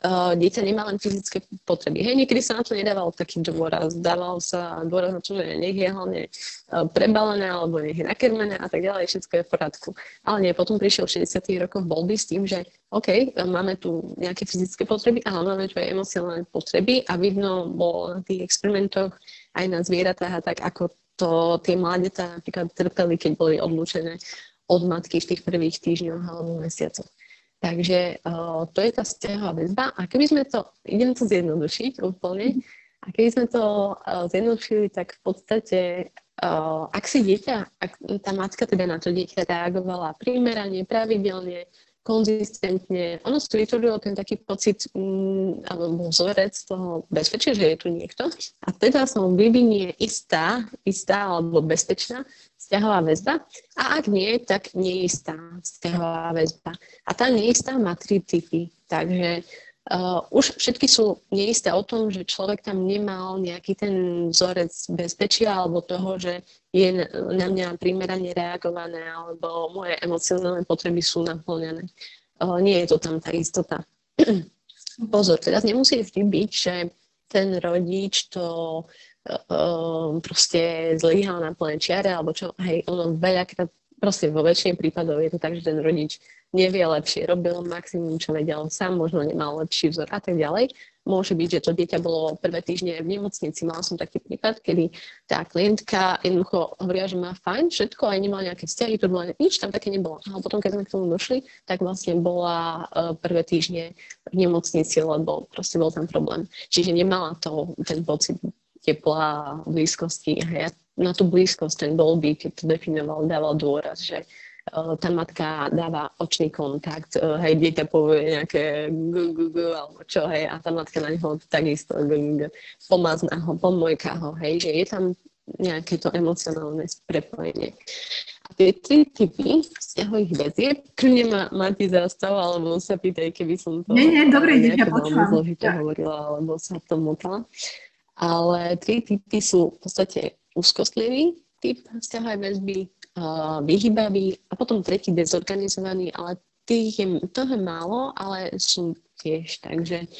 uh, dieťa nemá len fyzické potreby. Hej, niekedy sa na to nedával taký dôraz. Dával sa dôraz na to, že nech je hlavne uh, prebalené alebo nech je nakrmené a tak ďalej, všetko je v poriadku. Ale nie, potom prišiel v 60. rokoch voľby s tým, že OK, máme tu nejaké fyzické potreby, ale máme tu aj emocionálne potreby a vidno bolo na tých experimentoch aj na zvieratách a tak, ako to tie mladetá napríklad trpeli, keď boli odlúčené od matky v tých prvých týždňoch alebo mesiacoch. Takže uh, to je tá vzťahová väzba. A keby sme to, idem to zjednodušiť úplne, a keby sme to uh, zjednodušili, tak v podstate, uh, ak si dieťa, ak tá matka teda na to dieťa reagovala primerane, pravidelne, konzistentne, ono si vytvorilo ten taký pocit mm, alebo vzorec toho bezpečia, že je tu niekto. A teda sa mu vyvinie istá, istá alebo bezpečná vzťahová väzba a ak nie, tak neistá vzťahová väzba. A tá neistá má tri typy. Takže uh, už všetky sú neisté o tom, že človek tam nemal nejaký ten vzorec bezpečia alebo toho, že je na mňa primerane reagované alebo moje emocionálne potreby sú naplnené. Uh, nie je to tam tá istota. Pozor, teraz nemusí vždy byť, že ten rodič to um, proste zlyhal na plné čiare, alebo čo, hej, ono veľakrát, proste vo väčšine prípadov je to tak, že ten rodič nevie lepšie, robil maximum, čo vedel sám, možno nemal lepší vzor a tak ďalej. Môže byť, že to dieťa bolo prvé týždne v nemocnici. Mala som taký prípad, kedy tá klientka jednoducho hovorila, že má fajn všetko, aj nemala nejaké vzťahy, to bolo nič tam také nebolo. A potom, keď sme k tomu došli, tak vlastne bola uh, prvé týždne v nemocnici, lebo proste bol tam problém. Čiže nemala to, ten pocit tepla, blízkosti. A ja na tú blízkosť ten Dolby, to definoval, dával dôraz, že uh, tá matka dáva očný kontakt, uh, hej, dieťa povie nejaké gu, gu, gu, alebo čo, hej, a tá matka na neho takisto gu, gu, gu, pomazná ho, pomojka ho, hej, že je tam nejaké to emocionálne prepojenie. A tie tri typy vzťahových väzieb, kľudne ma Mati zastav, alebo sa pýtaj, keby som to... Nie, nie, dobre, ide ťa počúvam. zložite hovorila, alebo sa to motala. Ale tri typy sú v podstate úzkostlivý typ vzťahovej väzby, uh, vyhybavý a potom tretí dezorganizovaný, ale tých je, toho je málo, ale sú tiež. Takže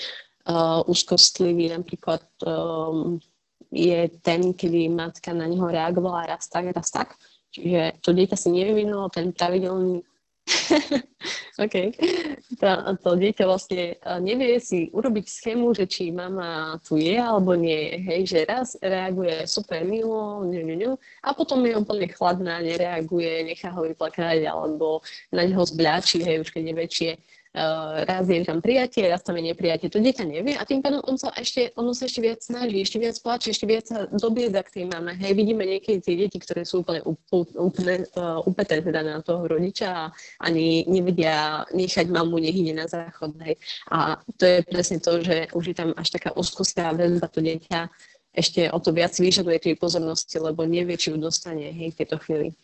uh, úzkostlivý napríklad um, je ten, kedy matka na neho reagovala raz tak, raz tak. Čiže to dieťa si nevyvinulo ten pravidelný OK. To, to dieťa vlastne nevie si urobiť schému, že či mama tu je alebo nie. Hej, že raz reaguje super milo, ňu, ňu, ňu, a potom je úplne chladná, nereaguje, nechá ho vyplakať alebo na neho zbľačí, hej, už keď je väčšie raz je tam prijatie, raz tam je neprijatie. To dieťa nevie a tým pádom on sa ešte, ono sa ešte viac snaží, ešte viac plače, ešte viac sa dobieda k tej mame. Hej, vidíme niekedy tie deti, ktoré sú úplne, úplne uh, upeté teda na toho rodiča a ani nevedia nechať mamu, nech ide na záchod. Hej. A to je presne to, že už je tam až taká úzkostná väzba to dieťa ešte o to viac vyžaduje tej pozornosti, lebo nevie, či ju dostane hej, v tejto chvíli.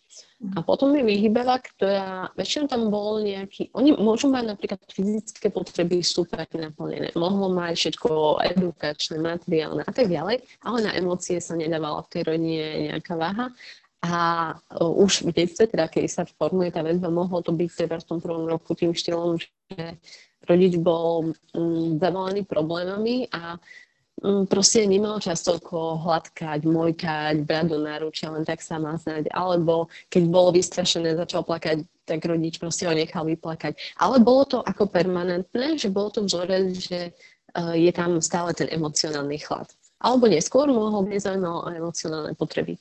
A potom je vyhybela, ktorá, väčšinou tam bol nejaký, oni môžu mať napríklad fyzické potreby super naplnené, mohlo mať všetko edukačné, materiálne a tak ďalej, ale na emócie sa nedávala v tej rodine nejaká váha. A už v detstve, teda keď sa formuje tá väzba, mohlo to byť teda v tom prvom roku tým štýlom, že rodič bol um, zavalený problémami a Mm, proste nemal čas toľko hladkať, mojkať, brať do náručia, len tak sa má znať. Alebo keď bolo vystrašené, začal plakať, tak rodič proste ho nechal vyplakať. Ale bolo to ako permanentné, že bolo to vzorec, že uh, je tam stále ten emocionálny chlad. Alebo neskôr mohol byť zaujímavé emocionálne potreby.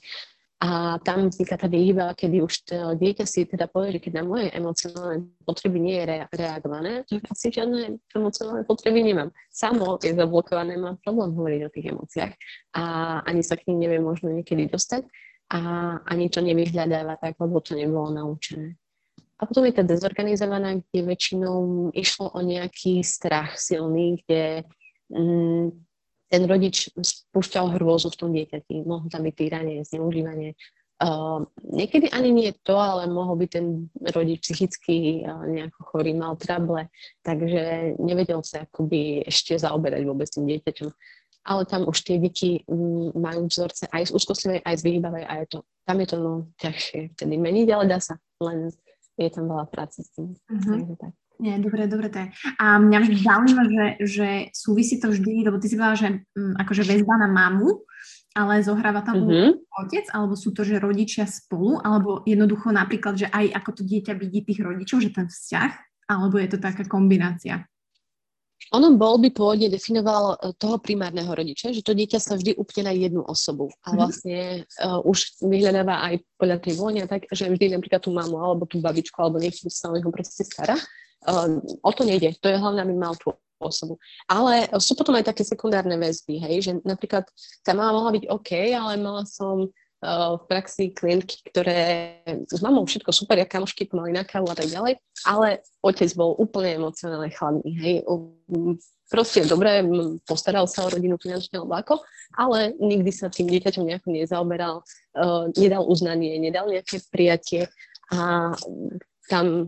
A tam vzniká tá výhyba, kedy už to dieťa si teda povie, že keď na moje emocionálne potreby nie je re- reagované, tak asi žiadne emocionálne potreby nemám. Samo je zablokované, mám problém hovoriť o tých emóciách a ani sa k ním neviem možno niekedy dostať a ani to nevyhľadáva tak, lebo to nebolo naučené. A potom je tá dezorganizovaná, kde väčšinou išlo o nejaký strach silný, kde mm, ten rodič spúšťal hrôzu v tom dieťati. Mohol tam byť týranie, zneužívanie. Uh, niekedy ani nie to, ale mohol byť ten rodič psychicky uh, nejako chorý, mal trable, takže nevedel sa akoby ešte zaoberať vôbec tým dieťaťom. ale tam už tie deti mm, majú vzorce aj z úzkostlivej, aj z vyhýbavej a je to, tam je to no, ťažšie vtedy meniť, ale dá sa, len je tam veľa práce s tým. Uh-huh. Takže tak. Nie, dobre, dobre, to je. A mňa vždy zaujíma, že, že súvisí to vždy, lebo ty si povedala, že um, akože väzba na mamu, ale zohráva tam mm-hmm. otec, alebo sú to, že rodičia spolu, alebo jednoducho napríklad, že aj ako to dieťa vidí tých rodičov, že ten vzťah, alebo je to taká kombinácia? Ono bol by pôvodne definoval e, toho primárneho rodiča, že to dieťa sa vždy upne na jednu osobu a mhm. vlastne uh, už vyhľadáva aj podľa tej vône, tak, že vždy napríklad tú mamu alebo tú babičku alebo niekto sa o neho proste stará. O to nejde. To je hlavne, aby mal tú osobu. Ale sú potom aj také sekundárne väzby, hej, že napríklad tá mama mohla byť OK, ale mala som uh, v praxi klientky, ktoré s mamou všetko super, ja kamošky mali na kávu a tak ďalej, ale otec bol úplne emocionálne chladný, hej, proste dobre, postaral sa o rodinu finančne alebo ako, ale nikdy sa tým dieťaťom nejako nezaoberal, uh, nedal uznanie, nedal nejaké prijatie a tam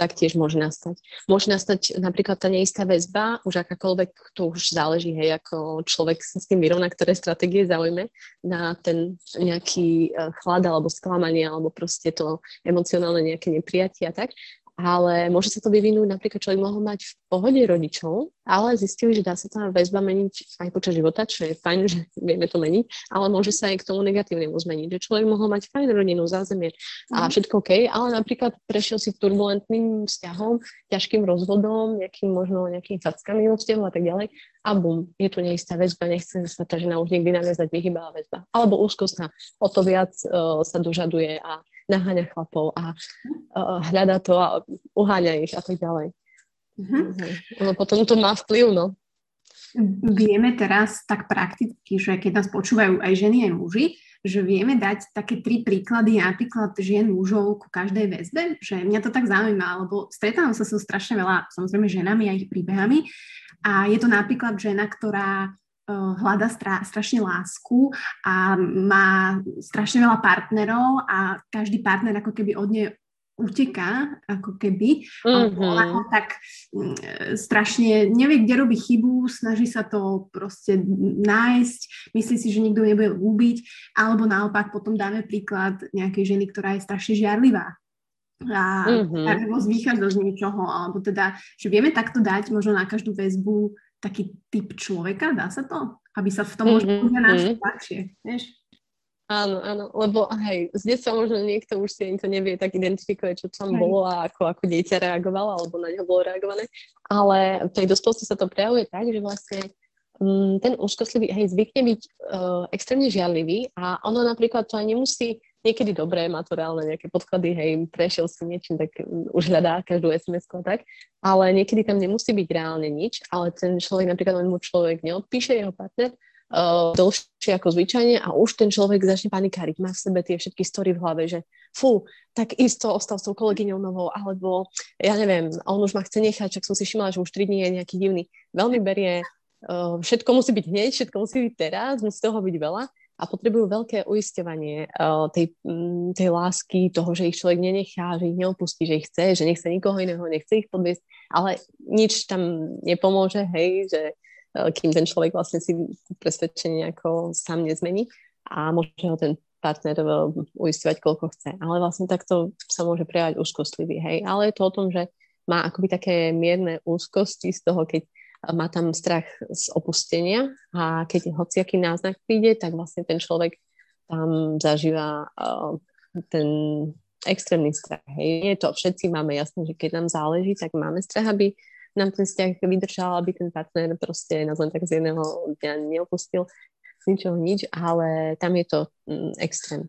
taktiež môže nastať. Môže nastať napríklad tá neistá väzba, už akákoľvek, to už záleží, hej, ako človek s tým vyrovná, ktoré stratégie zaujme na ten nejaký eh, chlad alebo sklamanie, alebo proste to emocionálne nejaké neprijatie a tak ale môže sa to vyvinúť, napríklad človek mohol mať v pohode rodičov, ale zistili, že dá sa tá väzba meniť aj počas života, čo je fajn, že vieme to meniť, ale môže sa aj k tomu negatívnemu zmeniť, že človek mohol mať fajn rodinu, zázemie a mhm. všetko OK, ale napríklad prešiel si turbulentným vzťahom, ťažkým rozvodom, nejakým možno nejakým fackami vo vzťahu a tak ďalej a bum, je tu neistá väzba, nechce sa tá žena už nikdy naviazať, vyhybá väzba. Alebo úzkostná, o to viac uh, sa dožaduje a naháňa chlapov a uh, hľadá to a uháňa ich a tak ďalej. Mm-hmm. No potom to má vplyv, no. Vieme teraz tak prakticky, že keď nás počúvajú aj ženy, aj muži, že vieme dať také tri príklady napríklad žien, mužov ku každej väzbe, že mňa to tak zaujíma, lebo stretávam sa so strašne veľa, samozrejme, ženami a ich príbehami a je to napríklad žena, ktorá hľada stra, strašne lásku a má strašne veľa partnerov a každý partner ako keby od nej uteká, ako keby. Mm-hmm. Ona ho tak mm, strašne nevie, kde robí chybu, snaží sa to proste nájsť, myslí si, že nikto nebude ľúbiť, alebo naopak potom dáme príklad nejakej ženy, ktorá je strašne žiarlivá a mm-hmm. vychádza z niečoho, alebo teda, že vieme takto dať možno na každú väzbu taký typ človeka, dá sa to? Aby sa v tom mm-hmm. možno našli mm-hmm. ľahšie, vieš? Áno, áno, lebo hej, z detstva možno niekto už si to nevie tak identifikovať, čo tam hej. bolo a ako, ako dieťa reagovalo, alebo na neho bolo reagované, ale v tej dospelstve sa to prejavuje tak, že vlastne um, ten úzkostlivý, hej, zvykne byť uh, extrémne žiarlivý a ono napríklad to aj nemusí niekedy dobré, má to reálne nejaké podklady, hej, prešiel si niečím, tak už hľadá každú sms a tak, ale niekedy tam nemusí byť reálne nič, ale ten človek, napríklad len mu človek neodpíše, jeho partner, uh, dlhšie ako zvyčajne a už ten človek začne panikáriť, má v sebe tie všetky story v hlave, že fú, tak isto ostal s tou kolegyňou novou, alebo ja neviem, on už ma chce nechať, čak som si všimla, že už 3 dní je nejaký divný. Veľmi berie, uh, všetko musí byť hneď, všetko musí byť teraz, musí toho byť veľa a potrebujú veľké uisťovanie uh, tej, um, tej lásky, toho, že ich človek nenechá, že ich neopustí, že ich chce, že nechce nikoho iného, nechce ich podviesť, ale nič tam nepomôže, hej, že uh, kým ten človek vlastne si presvedčenie nejako sám nezmení a môže ho ten partner uh, uisťovať, koľko chce. Ale vlastne takto sa môže prejavať úzkostlivý, hej. Ale je to o tom, že má akoby také mierne úzkosti z toho, keď má tam strach z opustenia a keď hociaký náznak príde, tak vlastne ten človek tam zažíva ten extrémny strach. Hej. Nie to všetci máme jasné, že keď nám záleží, tak máme strach, aby nám ten vzťah vydržal, aby ten partner proste nás len tak z jedného dňa neopustil z ničoho nič, ale tam je to mm, extrém.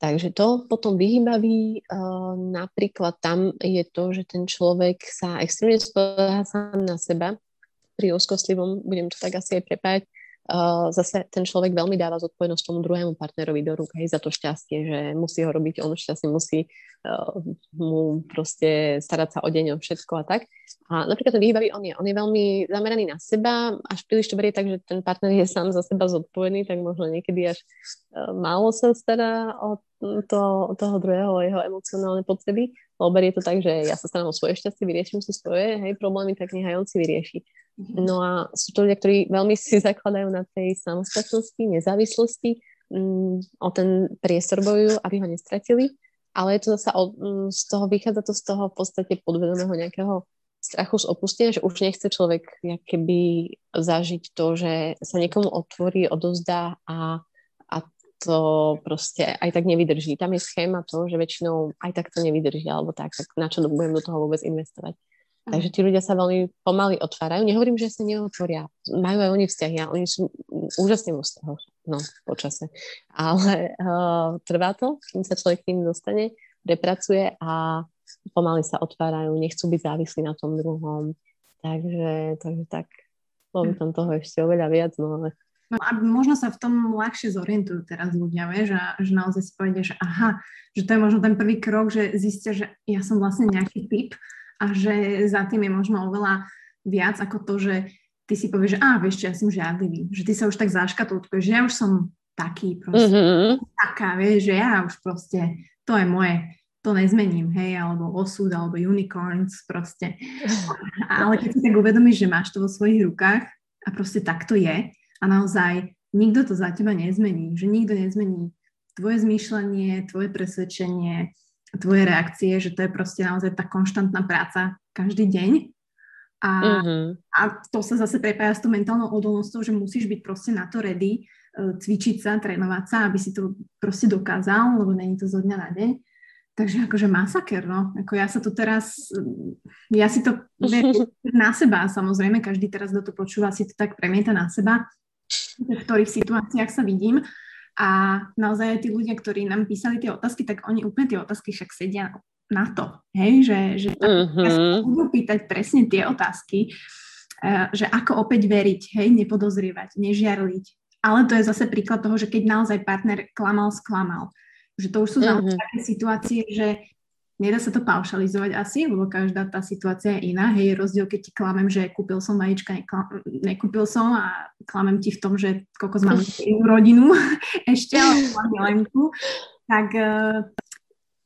Takže to potom vyhýbavý, uh, napríklad tam je to, že ten človek sa extrémne spodá sám na seba pri úzkostlivom, budem to tak asi aj prepájať, uh, zase ten človek veľmi dáva zodpovednosť tomu druhému partnerovi do rúk, hej, za to šťastie, že musí ho robiť on šťastný, musí uh, mu proste starať sa o deň, o všetko a tak. A napríklad ten výbavý, on je, on je veľmi zameraný na seba, až príliš to berie tak, že ten partner je sám za seba zodpovedný, tak možno niekedy až uh, málo sa stará o to, toho druhého, jeho emocionálne potreby, lebo berie to tak, že ja sa starám o svoje šťastie, vyrieším si svoje hej, problémy, tak nechaj on si vyrieši. Mhm. No a sú to ľudia, ktorí veľmi si zakladajú na tej samostatnosti, nezávislosti, mm, o ten priestor bojujú, aby ho nestratili, ale je to zase mm, z toho, vychádza to z toho v podstate podvedomého nejakého strachu z opustenia, že už nechce človek keby zažiť to, že sa niekomu otvorí, odozdá a, a to proste aj tak nevydrží. Tam je schéma to, že väčšinou aj tak to nevydrží, alebo tak, tak na čo budem do toho vôbec investovať. Takže tí ľudia sa veľmi pomaly otvárajú. Nehovorím, že sa neotvoria. Majú aj oni vzťahy a oni sú úžasne vo vzťahoch no, počase. Ale uh, trvá to, kým sa človek tým dostane, prepracuje a pomaly sa otvárajú, nechcú byť závislí na tom druhom. Takže, takže tak, bolo tam toho ešte oveľa viac, no ale No a možno sa v tom ľahšie zorientujú teraz ľudia, vieš, a že naozaj si povedia, že aha, že to je možno ten prvý krok, že zistia, že ja som vlastne nejaký typ a že za tým je možno oveľa viac ako to, že ty si povieš, že á, vieš čo, ja som žiadlivý, že ty sa už tak zaškatulkuješ, že ja už som taký proste, mm-hmm. taká, vieš, že ja už proste, to je moje, to nezmením, hej, alebo osud, alebo unicorns, proste. Ale keď si tak uvedomíš, že máš to vo svojich rukách a proste tak to je a naozaj nikto to za teba nezmení, že nikto nezmení tvoje zmýšľanie, tvoje presvedčenie, tvoje reakcie, že to je proste naozaj tá konštantná práca každý deň. A, uh-huh. a to sa zase prepája s tou mentálnou odolnosťou, že musíš byť proste na to ready, e, cvičiť sa, trénovať sa, aby si to proste dokázal, lebo není to zo dňa na deň. Takže akože masaker, no. Ako ja sa tu teraz, ja si to na seba, samozrejme, každý teraz, kto to počúva, si to tak premieta na seba, v ktorých situáciách sa vidím. A naozaj aj tí ľudia, ktorí nám písali tie otázky, tak oni úplne tie otázky však sedia na to, hej, že, že uh-huh. budú pýtať presne tie otázky, uh, že ako opäť veriť, hej, nepodozrievať, nežiarliť. Ale to je zase príklad toho, že keď naozaj partner klamal, sklamal. Že to už sú uh-huh. také situácie, že Nedá sa to paušalizovať asi, lebo každá tá situácia je iná. Hej, rozdiel, keď ti klamem, že kúpil som vajíčka, nekúpil som a klamem ti v tom, že koľko mám inú rodinu ešte, ale milenku. Tak uh,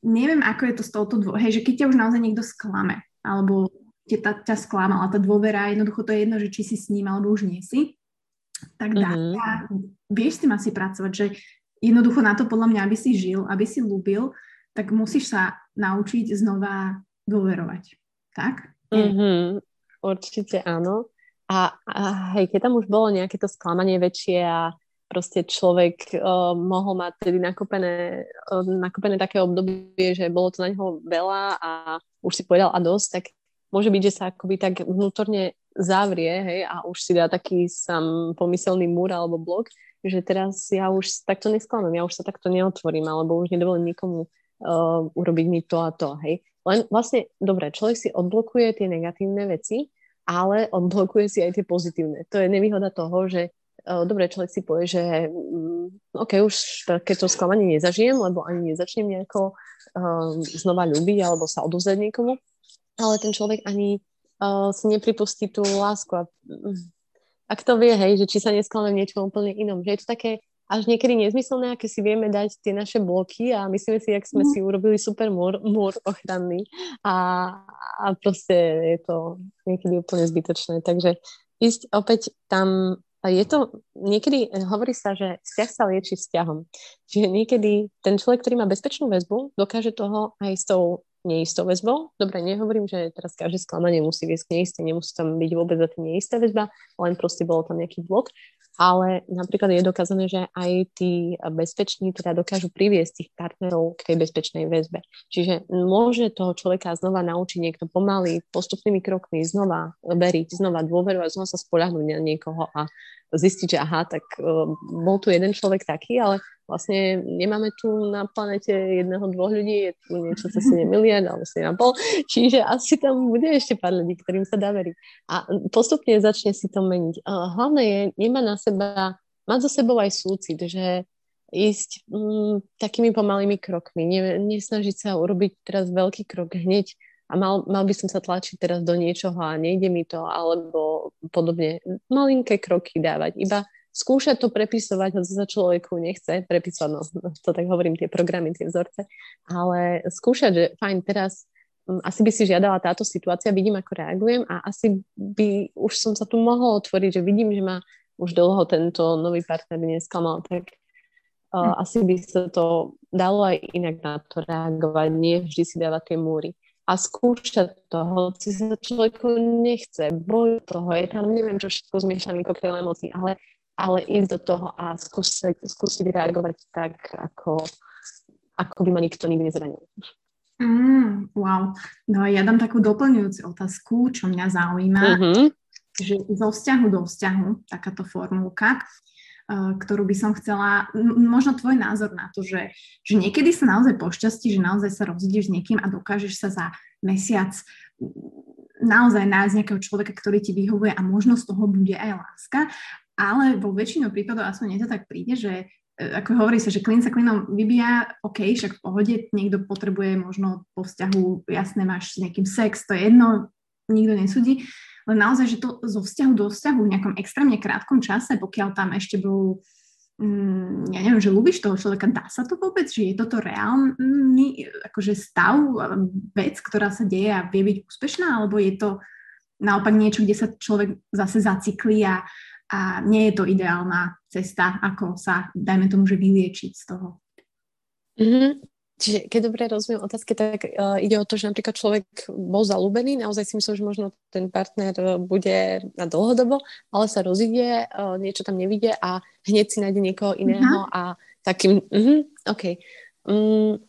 neviem, ako je to s touto dvo- Hej, že keď ťa už naozaj niekto sklame, alebo ťa, ťa sklamala, tá dôvera, jednoducho to je jedno, že či si s ním, alebo už nie si, tak dá mm-hmm. vieš s tým asi pracovať, že jednoducho na to podľa mňa, aby si žil, aby si ľúbil, tak musíš sa naučiť znova dôverovať. Tak? Mm-hmm, určite áno. A, a hej, keď tam už bolo nejaké to sklamanie väčšie a proste človek uh, mohol mať tedy nakopené, uh, nakopené také obdobie, že bolo to na neho veľa a už si povedal a dosť, tak môže byť, že sa akoby tak vnútorne zavrie, hej, a už si dá taký sám pomyselný múr alebo blok, že teraz ja už takto nesklamem, ja už sa takto neotvorím, alebo už nedovolím nikomu uh, urobiť mi to a to, hej. Len vlastne, dobre, človek si odblokuje tie negatívne veci, ale odblokuje si aj tie pozitívne. To je nevýhoda toho, že uh, dobre, človek si povie, že um, OK, už takéto sklamanie nezažijem, lebo ani nezačnem nejako uh, znova ľúbiť alebo sa odovzdať niekomu, ale ten človek ani uh, si nepripustí tú lásku a um, ak to vie, hej, že či sa nesklamem niečo úplne inom, že je to také až niekedy nezmyselné, aké si vieme dať tie naše bloky a myslíme si, jak sme mm. si urobili super múr, múr ochranný a, a proste je to niekedy úplne zbytočné. Takže ísť opäť tam, je to, niekedy hovorí sa, že vzťah sa lieči vzťahom. Čiže niekedy ten človek, ktorý má bezpečnú väzbu, dokáže toho aj s tou neistou väzbou. Dobre, nehovorím, že teraz každé sklamanie musí viesť k neisté, nemusí tam byť vôbec za tým neistá väzba, len proste bolo tam nejaký blok ale napríklad je dokázané, že aj tí bezpeční teda dokážu priviesť tých partnerov k tej bezpečnej väzbe. Čiže môže toho človeka znova naučiť niekto pomaly, postupnými krokmi znova veriť, znova dôverovať, znova sa spoľahnúť na niekoho a zistiť, že aha, tak uh, bol tu jeden človek taký, ale vlastne nemáme tu na planete jedného, dvoch ľudí, je tu niečo cez 7 miliard alebo 7,5, čiže asi tam bude ešte pár ľudí, ktorým sa dá veriť. A postupne začne si to meniť. A hlavné je nemať na seba, mať za sebou aj súcit, že ísť mm, takými pomalými krokmi, ne, nesnažiť sa urobiť teraz veľký krok hneď a mal, mal by som sa tlačiť teraz do niečoho a nejde mi to, alebo podobne. Malinké kroky dávať, iba skúšať to prepisovať, hoď sa človeku nechce prepisovať, no to tak hovorím, tie programy, tie vzorce, ale skúšať, že fajn, teraz asi by si žiadala táto situácia, vidím, ako reagujem a asi by už som sa tu mohol otvoriť, že vidím, že ma už dlho tento nový partner nesklamal, tak uh, asi by sa to dalo aj inak na to reagovať, nie vždy si dávať tie múry a skúšať to, hoci sa človeku nechce, boj toho, je tam neviem čo všetko zmiešaný koktejl emócií, ale, ale ísť do toho a skúsiť, skúsiť reagovať tak, ako, ako by ma nikto nikdy nezranil. Mm, wow. No ja dám takú doplňujúcu otázku, čo mňa zaujíma, mm-hmm. že zo vzťahu do vzťahu, takáto formulka, ktorú by som chcela, možno tvoj názor na to, že, že niekedy sa naozaj pošťastí, že naozaj sa rozídeš s niekým a dokážeš sa za mesiac naozaj nájsť nejakého človeka, ktorý ti vyhovuje a možno z toho bude aj láska, ale vo väčšinou prípadov aspoň nie to tak príde, že eh, ako hovorí sa, že klin sa klinom vybíja, OK, však v pohode, niekto potrebuje možno po vzťahu, jasné, máš s nejakým sex, to je jedno, nikto nesúdi, len naozaj, že to zo vzťahu do vzťahu v nejakom extrémne krátkom čase, pokiaľ tam ešte bol mm, ja neviem, že ľúbiš toho človeka, dá sa to vôbec, že je toto reálny akože stav, vec, ktorá sa deje a vie byť úspešná, alebo je to naopak niečo, kde sa človek zase zaciklí a, a nie je to ideálna cesta, ako sa, dajme tomu, že vyliečiť z toho. Mm-hmm. Čiže keď dobre rozumiem otázky, tak uh, ide o to, že napríklad človek bol zalúbený, naozaj si myslel, že možno ten partner e, bude na dlhodobo, ale sa rozíde, uh, niečo tam nevidie a hneď si nájde niekoho iného uh-huh. a takým, uh-huh, OK. Um,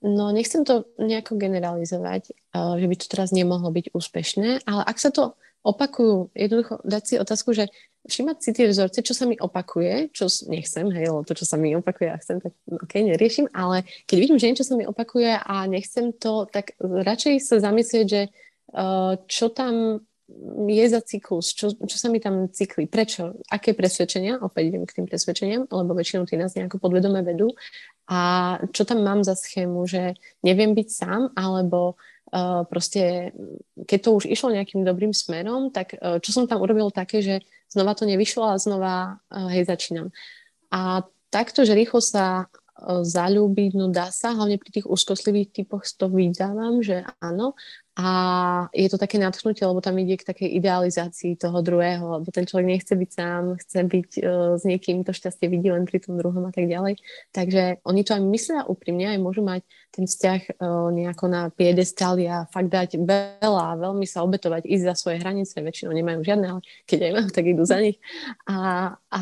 no nechcem to nejako generalizovať, uh, že by to teraz nemohlo byť úspešné, ale ak sa to opakujú, jednoducho dať si otázku, že všimať si tie vzorce, čo sa mi opakuje, čo nechcem, hej, lebo to, čo sa mi opakuje a chcem, tak ok, neriešim, ale keď vidím, že niečo sa mi opakuje a nechcem to, tak radšej sa zamyslieť, že uh, čo tam je za cyklus, čo, čo sa mi tam cykli, prečo, aké presvedčenia, opäť idem k tým presvedčeniam, lebo väčšinou tie nás nejako podvedome vedú a čo tam mám za schému, že neviem byť sám, alebo Proste, keď to už išlo nejakým dobrým smerom, tak uh, čo som tam urobil také, že znova to nevyšlo a znova uh, hej, začínam. A takto, že rýchlo sa zalúbiť, no dá sa, hlavne pri tých úzkostlivých typoch to vydávam, že áno, a je to také nadchnutie, lebo tam ide k takej idealizácii toho druhého, lebo ten človek nechce byť sám, chce byť uh, s niekým, to šťastie vidí len pri tom druhom a tak ďalej. Takže oni to aj myslia úprimne, aj môžu mať ten vzťah uh, nejako na piedestali a fakt dať veľa, veľmi sa obetovať, ísť za svoje hranice, väčšinou nemajú žiadne, ale keď aj majú, tak idú za nich. A, a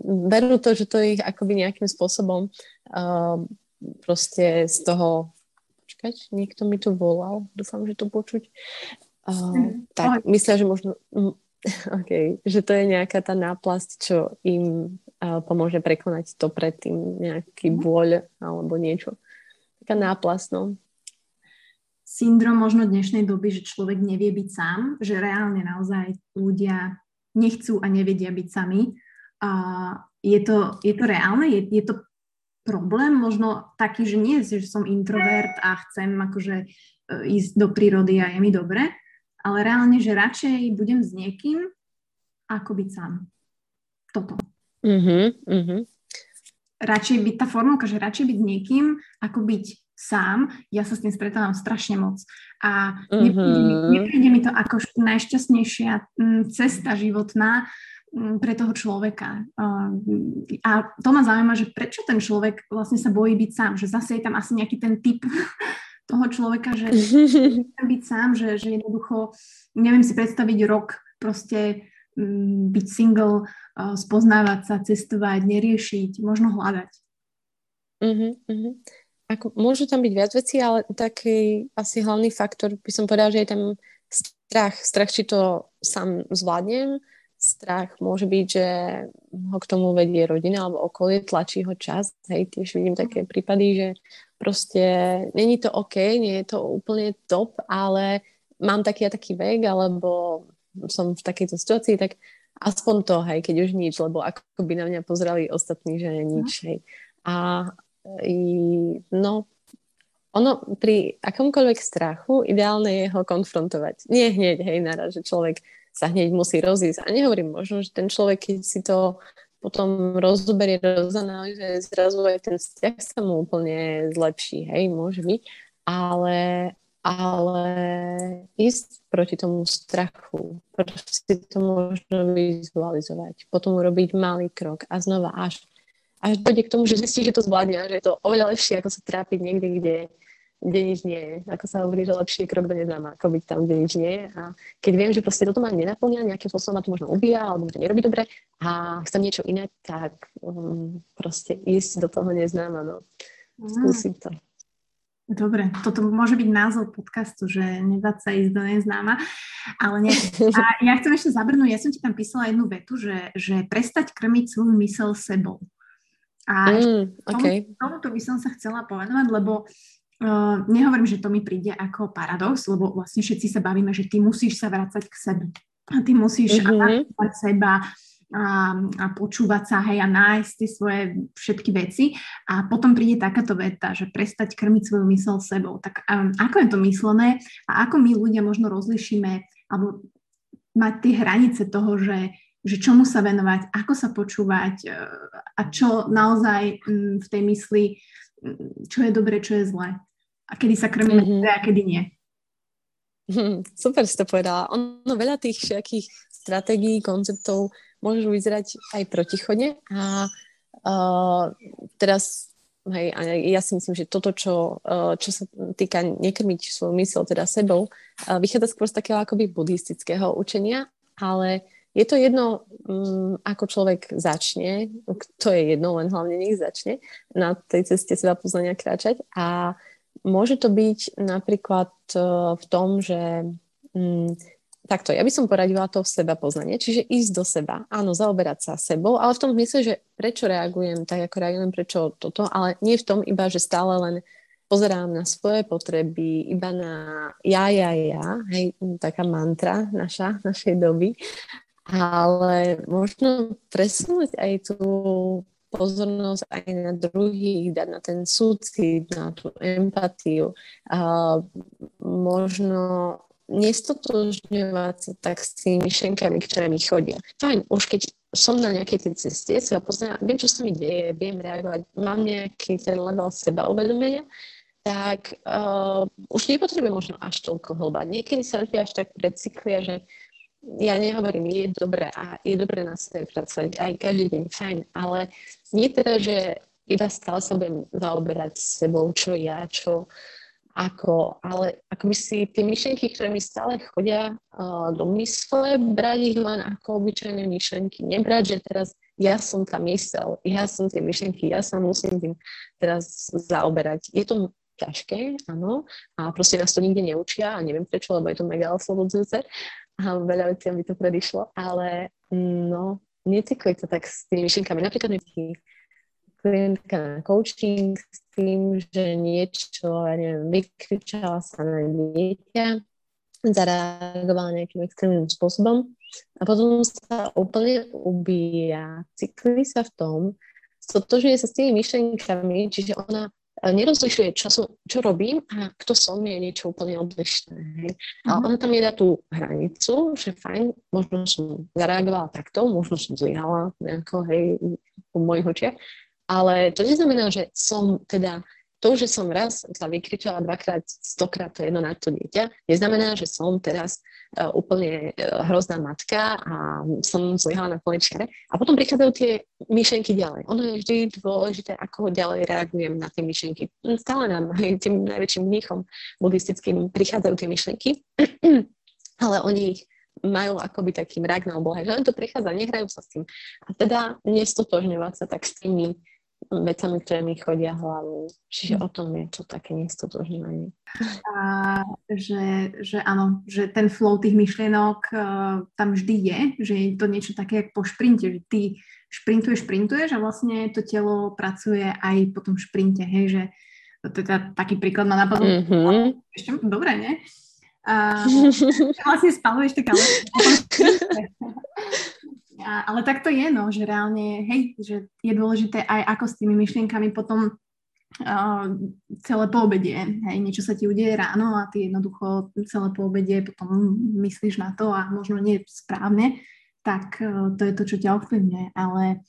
berú to, že to ich akoby nejakým spôsobom uh, proste z toho Počkať, niekto mi tu volal. Dúfam, že to počuť. Uh, tak, myslia, že možno... OK, že to je nejaká tá náplasť, čo im uh, pomôže prekonať to predtým, nejaký mhm. bôľ alebo niečo. Taká náplasť, no. Syndrom možno dnešnej doby, že človek nevie byť sám, že reálne naozaj ľudia nechcú a nevedia byť sami. Uh, je, to, je to reálne? Je, je to problém možno taký, že nie, že som introvert a chcem akože e, ísť do prírody a je mi dobre, ale reálne, že radšej budem s niekým, ako byť sám. Toto. Mm-hmm, mm-hmm. Radšej byť, tá formulka, že radšej byť s niekým, ako byť sám, ja sa s tým stretávam strašne moc. A nepríde, mi, nepríde mi to ako najšťastnejšia cesta životná, Mm, pre toho človeka. A to ma zaujíma, že prečo ten človek vlastne sa bojí byť sám, že zase je tam asi nejaký ten typ toho človeka, že byť sám, že, že jednoducho neviem si predstaviť rok proste mm, byť single, spoznávať sa, cestovať, neriešiť, možno hľadať. Uh-huh, uh-huh. Ako, môžu tam byť viac vecí, ale taký asi hlavný faktor by som povedal, že je tam strach. Strach, či to sám zvládnem, strach môže byť, že ho k tomu vedie rodina alebo okolie, tlačí ho čas. Hej, tiež vidím také prípady, že proste není to OK, nie je to úplne top, ale mám taký a taký vek, alebo som v takejto situácii, tak aspoň to, hej, keď už nič, lebo ako by na mňa pozerali ostatní, že nič, hej. A no, ono pri akomkoľvek strachu ideálne je ho konfrontovať. Nie hneď, hej, naraz, že človek sa hneď musí rozísť. A nehovorím možno, že ten človek, keď si to potom rozoberie, rozanalizuje, zrazu aj ten vzťah sa mu úplne zlepší, hej, môže byť. Ale ale ísť proti tomu strachu, proste to možno vizualizovať, potom urobiť malý krok a znova až, až dojde k tomu, že zistí, že to zvládne že je to oveľa lepšie, ako sa trápiť niekde, kde, kde nič nie je. Ako sa hovorí, že lepšie krok do neznáma, ako byť tam, kde nič nie je. A keď viem, že proste toto ma nenaplňa, nejakým spôsobom ma to možno ubíja, alebo to nerobí dobre a chcem niečo iné, tak um, proste ísť do toho neznáma, no. Skúsiť to. Dobre, toto môže byť názov podcastu, že nebáť sa ísť do neznáma, ale nie. A ja chcem ešte zabrnúť, ja som ti tam písala jednu vetu, že, že prestať krmiť svoju mysel sebou. A mm, okay. tomu, tomuto by som sa chcela povedať, lebo uh, nehovorím, že to mi príde ako paradox, lebo vlastne všetci sa bavíme, že ty musíš sa vrácať k sebe. A ty musíš mm-hmm. seba, a, a počúvať sa, hej, a nájsť tie svoje všetky veci a potom príde takáto veta, že prestať krmiť svoju mysel sebou. Tak um, ako je to myslené a ako my ľudia možno rozlišíme alebo mať tie hranice toho, že, že čomu sa venovať, ako sa počúvať uh, a čo naozaj v tej mysli, čo je dobre, čo je zlé. A kedy sa krmíme mm-hmm. a kedy nie. Super si to povedala. Ono veľa tých všetkých stratégií, konceptov môžu vyzerať aj protichodne a uh, teraz hej, a ja si myslím, že toto, čo, uh, čo sa týka nekrmiť svoju mysel teda sebou, vychádza skôr z takého akoby buddhistického učenia, ale je to jedno, um, ako človek začne, to je jedno, len hlavne nech začne na tej ceste seba poznania kráčať. A môže to byť napríklad uh, v tom, že um, takto, ja by som poradila to v seba poznanie, čiže ísť do seba, áno, zaoberať sa sebou, ale v tom zmysle, že prečo reagujem tak, ako reagujem, prečo toto, ale nie v tom iba, že stále len pozerám na svoje potreby, iba na ja, ja, ja, hej, taká mantra naša, našej doby, ale možno presunúť aj tú pozornosť aj na druhých, dať na ten súcit, na tú empatiu. A možno nestotožňovať sa tak s tými myšlenkami, ktoré mi chodia. Fajn, už keď som na nejakej tej ceste, sa poznám, viem, čo sa mi deje, viem reagovať, mám nejaký ten level seba uvedomenia, tak uh, už nepotrebujem možno až toľko hlbať. Niekedy sa ľudia až tak recyklia, že ja nehovorím, je dobré a je dobré na sebe pracovať aj každý deň, fajn, ale nie teda, že iba stále sa budem zaoberať sebou, čo ja, čo ako, ale ako by si tie myšlenky, ktoré mi stále chodia uh, do mysle, brať ich len ako obyčajné myšlenky. Nebrať, že teraz ja som tá mysel, ja som tie myšlenky, ja sa musím tým teraz zaoberať. Je to ťažké, áno, a proste nás to nikde neučia a neviem prečo, lebo je to mega oslobodzujúce a veľa vecí by to predišlo, ale no, necykli to tak s tými myšlenkami. Napríklad mi klientka na coaching s tým, že niečo, ja neviem, vykričala sa na dieťa, zareagovala nejakým extrémnym spôsobom a potom sa úplne ubíja. Cykli sa v tom, stotožuje sa s tými myšlenkami, čiže ona nerozlišuje, čo, som, čo robím a kto som je niečo úplne odlišné. Hej. A mhm. ona tam je dá tú hranicu, že fajn, možno som zareagovala takto, možno som zlyhala nejako, hej, po mojich očiach, ale to neznamená, že som teda to, že som raz sa vykričala dvakrát, stokrát to jedno na to dieťa, neznamená, že som teraz uh, úplne uh, hrozná matka a som zlyhala na poličkare. A potom prichádzajú tie myšlenky ďalej. Ono je vždy dôležité, ako ďalej reagujem na tie myšlenky. Stále nám, tým najväčším mníchom buddhistickým prichádzajú tie myšlenky, ale oni ich majú akoby taký mrak na oblohe, že len to prichádza, nehrajú sa s tým. A teda nestotožňovať sa tak s tými vecami, ktoré mi chodia hlavou. Čiže o tom je to také nestotožňovanie. A že, že áno, že ten flow tých myšlienok uh, tam vždy je, že je to niečo také, ako po šprinte, že ty šprintuješ, šprintuješ a vlastne to telo pracuje aj po tom šprinte, hej, že teda taký príklad ma napadlo. Mm-hmm. Ešte, dobre, nie? A vlastne spaluješ ale A, ale tak to je, no, že reálne, hej, že je dôležité aj ako s tými myšlienkami potom uh, celé po obede, hej, niečo sa ti udeje ráno a ty jednoducho celé po obede potom myslíš na to a možno nie správne, tak uh, to je to, čo ťa ovplyvňuje, ale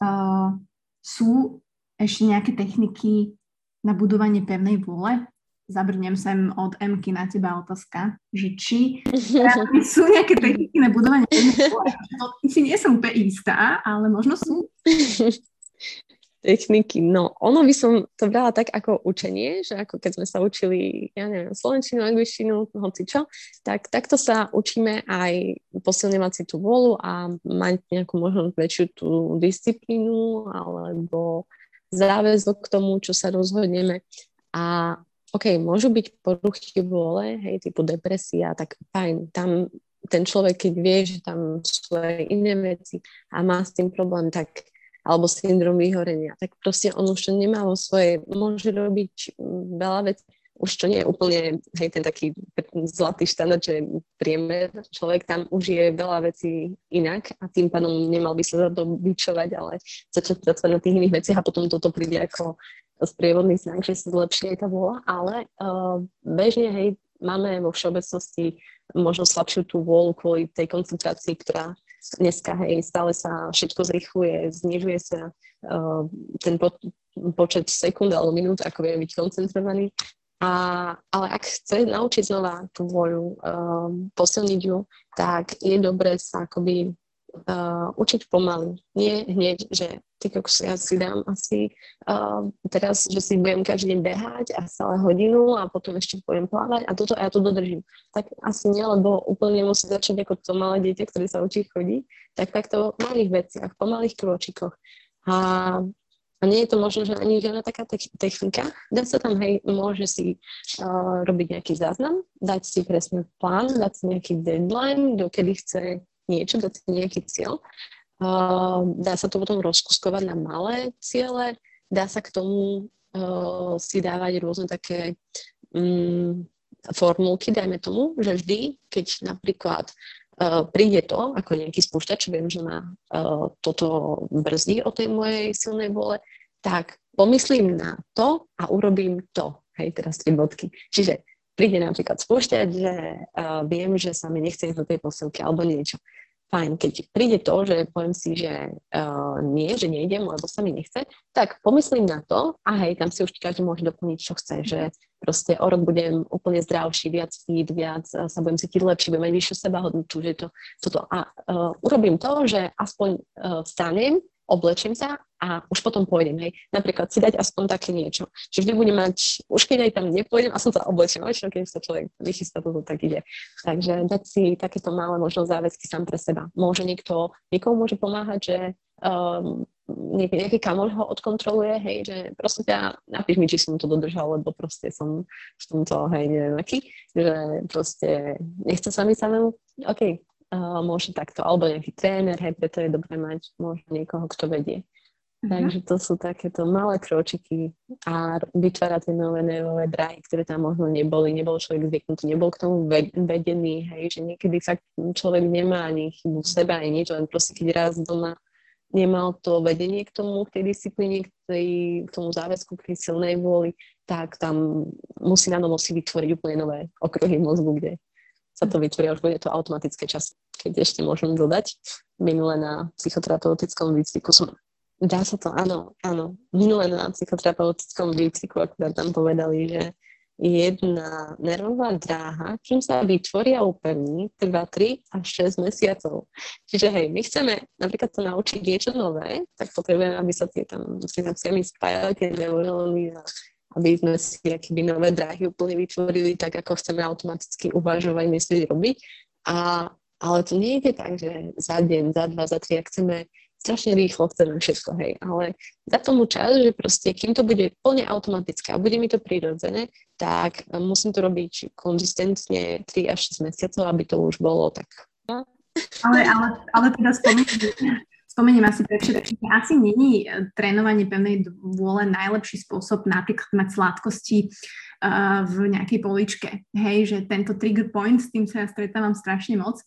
uh, sú ešte nejaké techniky na budovanie pevnej vôle, zabrnem sem od Emky na teba otázka, že či sú nejaké techniky na budovanie to si nie som úplne istá, ale možno sú. Techniky, no ono by som to brala tak ako učenie, že ako keď sme sa učili, ja neviem, slovenčinu, angličtinu, hoci čo, tak takto sa učíme aj posilňovať si tú volu a mať nejakú možno väčšiu tú disciplínu alebo záväzok k tomu, čo sa rozhodneme. A OK, môžu byť poruchy vôle, hej, typu depresia, tak fajn, tam ten človek, keď vie, že tam sú aj iné veci a má s tým problém, tak alebo syndrom vyhorenia, tak proste on už to nemá vo svoje, môže robiť mm, veľa vecí, už to nie je úplne, hej, ten taký zlatý štandard, že priemer. Človek tam už je veľa vecí inak a tým pádom nemal by sa za to byčovať, ale začať pracovať na tých iných veciach a potom toto príde ako sprievodný znak, že sa zlepší aj tá vôľa, ale uh, bežne, hej, máme vo všeobecnosti možno slabšiu tú vôľu kvôli tej koncentrácii, ktorá dneska, hej, stále sa všetko zrychluje, znižuje sa uh, ten po, počet sekúnd alebo minút, ako vie byť koncentrovaný. A, ale ak chce naučiť znova tú voľu, um, posilniť ju, tak je dobré sa akoby uh, učiť pomaly. Nie hneď, že ty ja si dám asi uh, teraz, že si budem každý deň behať a stále hodinu a potom ešte budem plávať a toto a ja to dodržím. Tak asi nie, lebo úplne musí začať ako to malé dieťa, ktoré sa učí chodiť, tak takto v malých veciach, po malých krôčikoch. A a nie je to možno, že ani žiadna taká technika. Dá sa tam, hej, môže si uh, robiť nejaký záznam, dať si presne plán, dať si nejaký deadline, dokedy chce niečo, dať si nejaký cieľ. Uh, dá sa to potom rozkuskovať na malé ciele, dá sa k tomu uh, si dávať rôzne také um, formulky, dajme tomu, že vždy, keď napríklad uh, príde to, ako nejaký spúšťač, viem, že ma uh, toto brzdí o tej mojej silnej vole, tak pomyslím na to a urobím to. Hej, teraz tri bodky. Čiže príde napríklad spúšťať, že uh, viem, že sa mi nechce ísť do tej posilky alebo niečo fajn, keď príde to, že poviem si, že uh, nie, že nejdem, lebo sa mi nechce, tak pomyslím na to a hej, tam si už každý môže doplniť, čo chce, že proste o rok budem úplne zdravší, viac fit, viac uh, sa budem cítiť lepšie, budem mať vyššiu sebahodnotu, že to, toto. A uh, urobím to, že aspoň uh, vstanem, oblečím sa a už potom pôjdem, hej. Napríklad si dať aspoň také niečo. Čiže vždy budem mať, už keď aj tam nepôjdem, a som sa oblečím, ale keď sa človek vychystá, to tak ide. Takže dať si takéto malé možno záväzky sám pre seba. Môže niekto, niekomu môže pomáhať, že um, nejaký, nejaký kamoš ho odkontroluje, hej, že proste ťa napíš mi, či som to dodržal, lebo proste som v tomto, hej, neviem aký, že proste nechce sa mi samému, OK, uh, môže takto, alebo nejaký tréner, hej, preto je dobré mať možno niekoho, kto vedie. Uh-huh. Takže to sú takéto malé kročiky a vytvárať tie nové nervové dráhy, ktoré tam možno neboli, nebol človek zvyknutý, nebol k tomu vedený, hej, že niekedy fakt človek nemá ani chybu v sebe, ani nič, len proste keď raz doma nemal to vedenie k tomu, k tej disciplíne, k, tej, k tomu záväzku, k tej silnej vôli, tak tam musí na novo si vytvoriť úplne nové okruhy mozgu, kde sa to vytvorí, už bude to automatické čas. Keď ešte môžem dodať, minule na psychoterapeutickom výcviku som Dá sa to, áno, áno. Minule na psychoterapeutickom výcviku akurát tam povedali, že jedna nervová dráha, kým sa vytvorí a upevní, trvá 3 až 6 mesiacov. Čiže hej, my chceme napríklad sa naučiť niečo nové, tak potrebujeme, aby sa tie tam synapsiami spájali tie neuróny a aby sme si akýby nové dráhy úplne vytvorili tak, ako chceme automaticky uvažovať, myslieť, robiť. A, ale to nie je tak, že za deň, za dva, za tri, ak chceme strašne rýchlo chceme všetko, hej, ale za tomu čas, že proste, kým to bude plne automatické a bude mi to prirodzené, tak musím to robiť konzistentne 3 až 6 mesiacov, aby to už bolo tak. Ale, ale, ale teda spomeniem, asi prečo, asi není e, trénovanie pevnej vôle najlepší spôsob napríklad mať sladkosti uh, v nejakej poličke. Hej, že tento trigger point, s tým sa ja stretávam strašne moc.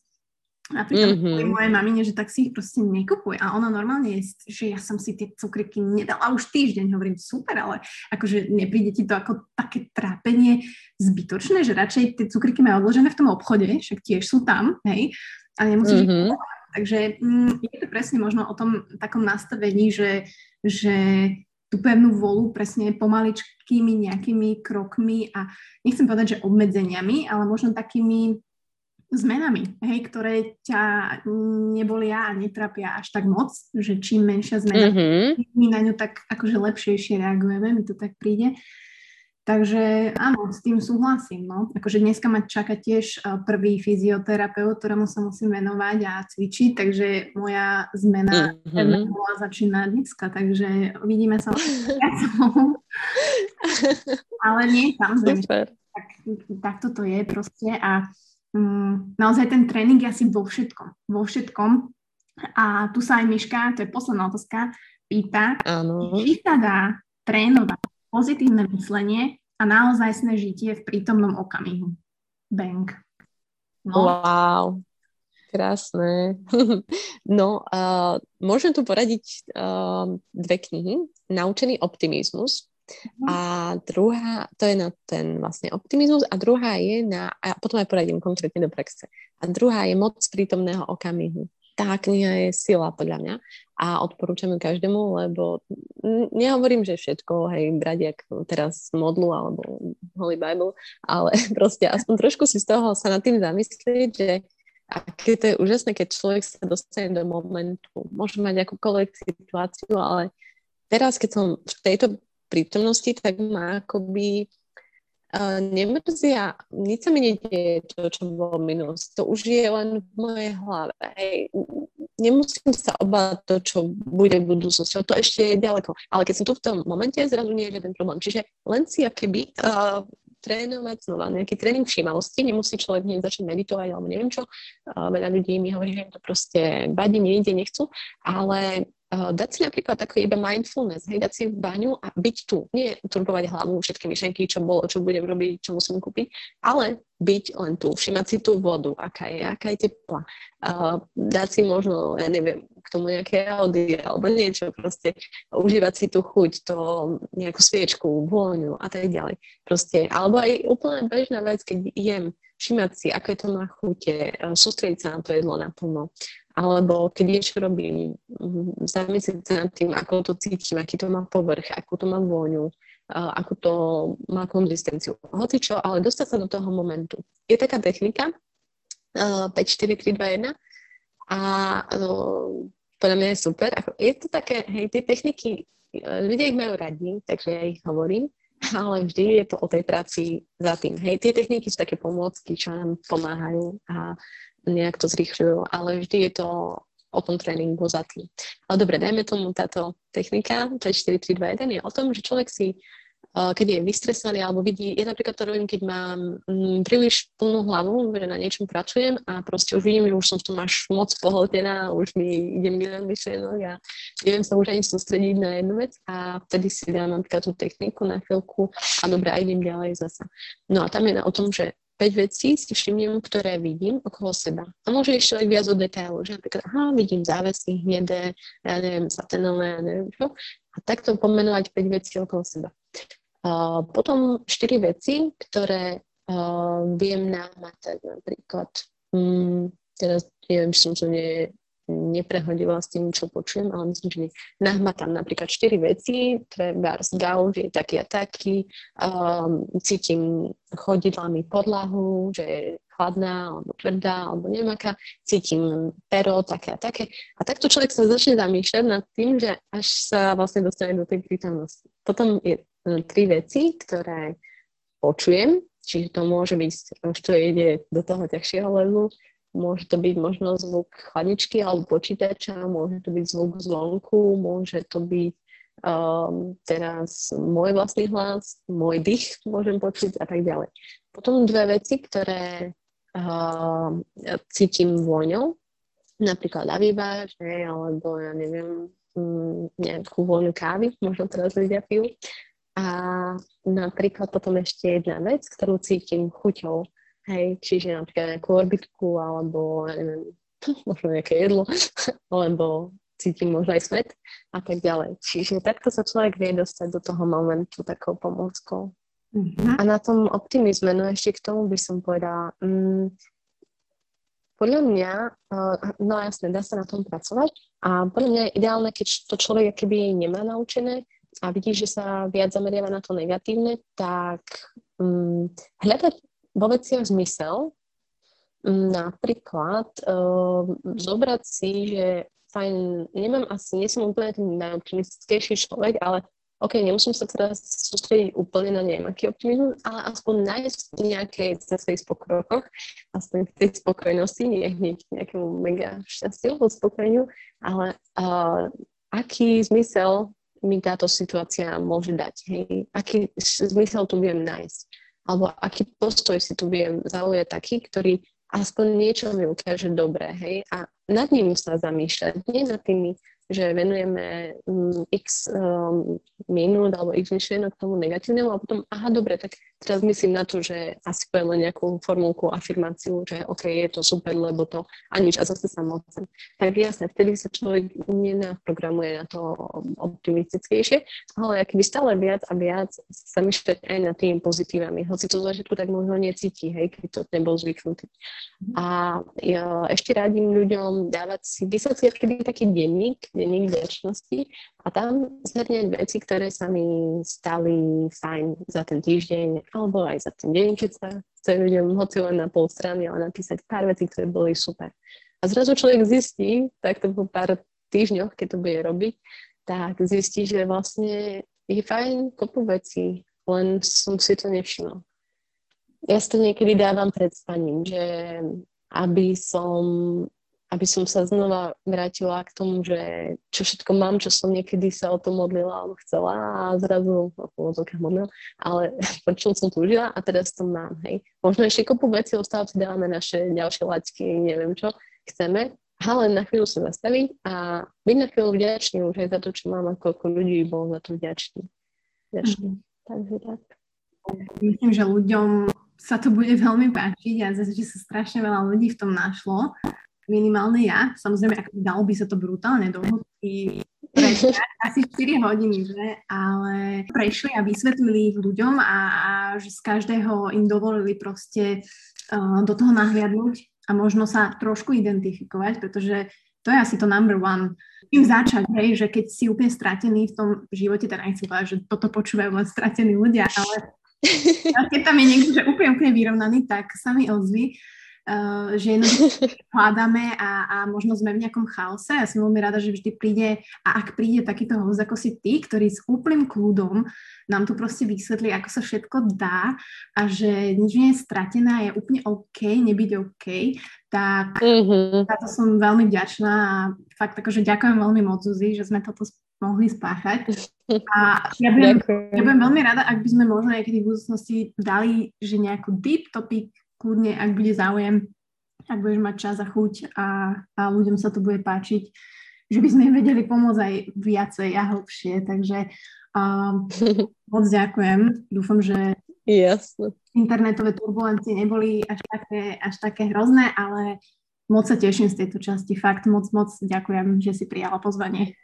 Napríklad mm-hmm. mojej mamine, že tak si ich proste nekupuje. A ona normálne je, že ja som si tie cukriky nedala už týždeň. Hovorím, super, ale akože nepríde ti to ako také trápenie zbytočné, že radšej tie cukriky majú odložené v tom obchode, však tiež sú tam, hej, a nemusíš mm-hmm Takže mm, je to presne možno o tom takom nastavení, že, že tú pevnú volu presne pomaličkými nejakými krokmi a nechcem povedať, že obmedzeniami, ale možno takými zmenami, hej, ktoré ťa nebolia a netrapia až tak moc, že čím menšia zmena, mm-hmm. my na ňu tak akože lepšejšie reagujeme, mi to tak príde. Takže áno, s tým súhlasím. No. Akože dneska ma čaká tiež e, prvý fyzioterapeut, ktorému sa musím venovať a cvičiť, takže moja zmena mm-hmm. bola začína dneska, takže vidíme sa Ale nie, samozrejme. Tak, tak toto je proste a um, naozaj ten tréning je asi vo všetkom. Vo všetkom. A tu sa aj Miška, to je posledná otázka, pýta, Áno. či sa dá trénovať pozitívne myslenie a naozaj žitie v prítomnom okamihu. Bang. No. Wow, krásne. no, uh, môžem tu poradiť uh, dve knihy. Naučený optimizmus. A druhá, to je na ten vlastne optimizmus a druhá je na, a potom aj poradím konkrétne do praxe. A druhá je moc prítomného okamihu. Tá kniha je sila podľa mňa a odporúčam ju každému, lebo nehovorím, že všetko, hej, brať jak teraz modlu alebo Holy Bible, ale proste aspoň trošku si z toho sa nad tým zamyslieť, že aké to je úžasné, keď človek sa dostane do momentu. Môže mať akúkoľvek situáciu, ale teraz, keď som v tejto prítomnosti, tak ma akoby uh, nemrzia, nič sa mi nedieje to, čo bolo minulosť. To už je len v mojej hlave. Hej. Nemusím sa obávať to, čo bude v budúcnosti. To ešte je ďaleko. Ale keď som tu v tom momente, zrazu nie je žiaden problém. Čiže len si akéby uh, trénovať znova nejaký tréning všímavosti, nemusí človek hneď začať meditovať alebo neviem čo. Uh, veľa ľudí mi hovorí, že im to proste vadí, nejde, nechcú, ale dať si napríklad taký iba mindfulness, hej, dať si baňu a byť tu. Nie turbovať hlavu, všetky myšlenky, čo bolo, čo budem robiť, čo musím kúpiť, ale byť len tu, všimať si tú vodu, aká je, aká je teplá. Uh, dať si možno, ja neviem, k tomu nejaké audio alebo niečo, proste užívať si tú chuť, to nejakú sviečku, vôňu a tak ďalej. Proste, alebo aj úplne bežná vec, keď jem, všimať si, aké to má chute, sústrediť sa na to jedlo naplno alebo keď niečo robím, mm, zamyslieť sa nad tým, ako to cítim, aký to má povrch, akú to má vôňu, ako to má konzistenciu. Hoci čo, ale dostať sa do toho momentu. Je taká technika 5, 4, 3, 2, 1 a podľa mňa je super. Je to také, hej, tie techniky, ľudia ich majú radi, takže ja ich hovorím, ale vždy je to o tej práci za tým. Hej, tie techniky sú také pomôcky, čo nám pomáhajú a nejak to zrýchľujú, ale vždy je to o tom tréningu za tým. Ale dobre, dajme tomu táto technika, 5, 4, 3, 2, 1 je o tom, že človek si Eh, keď je vystresovaný alebo vidí, ja napríklad to robím, keď mám mm, príliš plnú hlavu, že na niečom pracujem a proste už vidím, že už som v tom až moc pohltená, už mi ide milión myšlienok a neviem sa už ani sústrediť na jednu vec a vtedy si dám napríklad tú techniku na chvíľku a dobre, a idem ďalej zasa. No a tam je na, o tom, že 5 vecí si všimnem, ktoré vidím okolo seba. A môže ešte aj viac o detailu, že napríklad, aha, vidím závesy hnedé, ja neviem, satenové, ja neviem čo. A takto pomenovať 5 vecí okolo seba. Uh, potom štyri veci, ktoré uh, viem namatať napríklad. Um, teraz neviem, či som to nie, neprehodila s tým, čo počujem, ale myslím, že. Nahmatám napríklad štyri veci, treba z gauž je taký a taký, um, cítim chodidlami podlahu, že je chladná, alebo tvrdá, alebo neviem aká, cítim pero, také a také. A takto človek sa začne zamýšľať nad tým, že až sa vlastne dostane do tej prítomnosti. Potom je E, tri veci, ktoré počujem, čiže to môže byť, už to ide do toho ťažšieho levelu, môže to byť možno zvuk chladničky alebo počítača, môže to byť zvuk zvonku, môže to byť um, teraz môj vlastný hlas, môj dých môžem počuť a tak ďalej. Potom dve veci, ktoré um, cítim vôňou, napríklad lavíba, alebo ja neviem, um, nejakú vôňu kávy, možno teraz ľudia pijú. A napríklad potom ešte jedna vec, ktorú cítim chuťou. Hej, čiže napríklad nejakú orbitku alebo neviem, možno nejaké jedlo, alebo cítim možno aj svet a tak ďalej. Čiže takto sa človek vie dostať do toho momentu takou pomôckou. Mm-hmm. A na tom optimizme, no ešte k tomu by som povedala, mm, podľa mňa, uh, no jasne, dá sa na tom pracovať a podľa mňa je ideálne, keď to človek keby nemá naučené, a vidíš, že sa viac zameriava na to negatívne, tak um, hľadať vo veciach zmysel, um, napríklad um, zobrať si, že fajn, nemám asi, nie som úplne ten najoptimistickejší človek, ale OK, nemusím sa teraz sústrediť úplne na nejaký optimizmus, ale aspoň nájsť nejaké cesty v pokrokoch, aspoň v tej spokojnosti, nie hneď nejakému mega šťastiu, spokojeniu, ale uh, aký zmysel mi táto situácia môže dať, hej? Aký zmysel tu viem nájsť? Alebo aký postoj si tu viem zaujať taký, ktorý aspoň niečo mi ukáže dobré, hej? A nad ním sa zamýšľať, nie nad tými že venujeme um, x um, minút alebo x myšlienok tomu negatívnemu a potom, aha, dobre, tak teraz myslím na to, že asi poviem len nejakú formulku, afirmáciu, že OK, je to super, lebo to a nič a zase sa mocem. Tak jasne, vtedy sa človek nenaprogramuje na to optimistickejšie, ale aký by stále viac a viac sa myšľať aj na tým pozitívami. Hoci to z začiatku tak možno necíti, hej, keď to nebol zvyknutý. A ja ešte radím ľuďom dávať si, vysvetliť kedy taký denník, denník vďačnosti a tam zhrňať veci, ktoré sa mi stali fajn za ten týždeň alebo aj za ten deň, keď sa chce ľuďom hoci len na pol strany, ale napísať pár vecí, ktoré boli super. A zrazu človek zistí, tak to po pár týždňoch, keď to bude robiť, tak zistí, že vlastne je fajn kopu vecí, len som si to nevšimol. Ja si to niekedy dávam pred spaním, že aby som aby som sa znova vrátila k tomu, že čo všetko mám, čo som niekedy sa o tom modlila alebo chcela a zrazu v úvodzovkách modlila, ale po čom som túžila a teraz to mám, hej. Možno ešte kopu vecí ostáva, si dávame naše ďalšie laťky, neviem čo chceme, ale na chvíľu sa zastaviť a byť na chvíľu vďačný už aj za to, čo mám a koľko ľudí bol za to vďačný. Vďačný. Mm. Takže tak. Myslím, že ľuďom sa to bude veľmi páčiť a zase, že sa strašne veľa ľudí v tom našlo minimálne ja. Samozrejme, ako dalo by sa to brutálne dohodnúť asi 4 hodiny, že? ale prešli a vysvetlili ich ľuďom a, a že z každého im dovolili proste uh, do toho nahliadnúť a možno sa trošku identifikovať, pretože to je asi to number one. Tým začať, hej, že keď si úplne stratený v tom živote, teda nechcem povedať, že toto počúvajú len stratení ľudia, ale keď tam je niekto, že úplne, úplne vyrovnaný, tak sa mi ozví Uh, že jednoducho hľadáme a, a možno sme v nejakom chaose. Ja som veľmi rada, že vždy príde, a ak príde takýto host ako si ty, ktorý s úplným kľudom nám tu proste vysvetlí, ako sa všetko dá a že nič nie je stratené a je úplne OK, nebyť OK, tak mm-hmm. za to som veľmi vďačná a fakt akože ďakujem veľmi moc, Zuzi, že sme toto mohli spáchať. A ja budem, ja budem veľmi rada, ak by sme možno niekedy v budúcnosti dali, že nejakú deep topic kľudne, ak bude záujem, ak budeš mať čas a chuť a, a ľuďom sa to bude páčiť, že by sme im vedeli pomôcť aj viacej a hlbšie. Takže uh, moc ďakujem. Dúfam, že Jasne. internetové turbulencie neboli až také, až také hrozné, ale moc sa teším z tejto časti. Fakt moc, moc ďakujem, že si prijala pozvanie.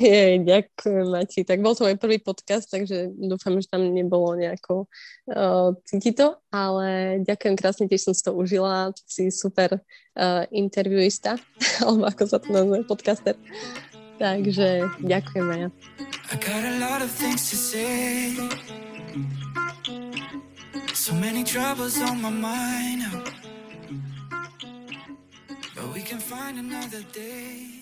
Je, ďakujem, Mati. Tak bol to môj prvý podcast, takže dúfam, že tam nebolo nejako uh, cítiť to, ale ďakujem krásne, tiež som si to užila. Si super uh, interviewista, alebo ako sa to nazve, podcaster. Takže ďakujem, Maja. I got a lot of things to say So many troubles on my mind But we can find another day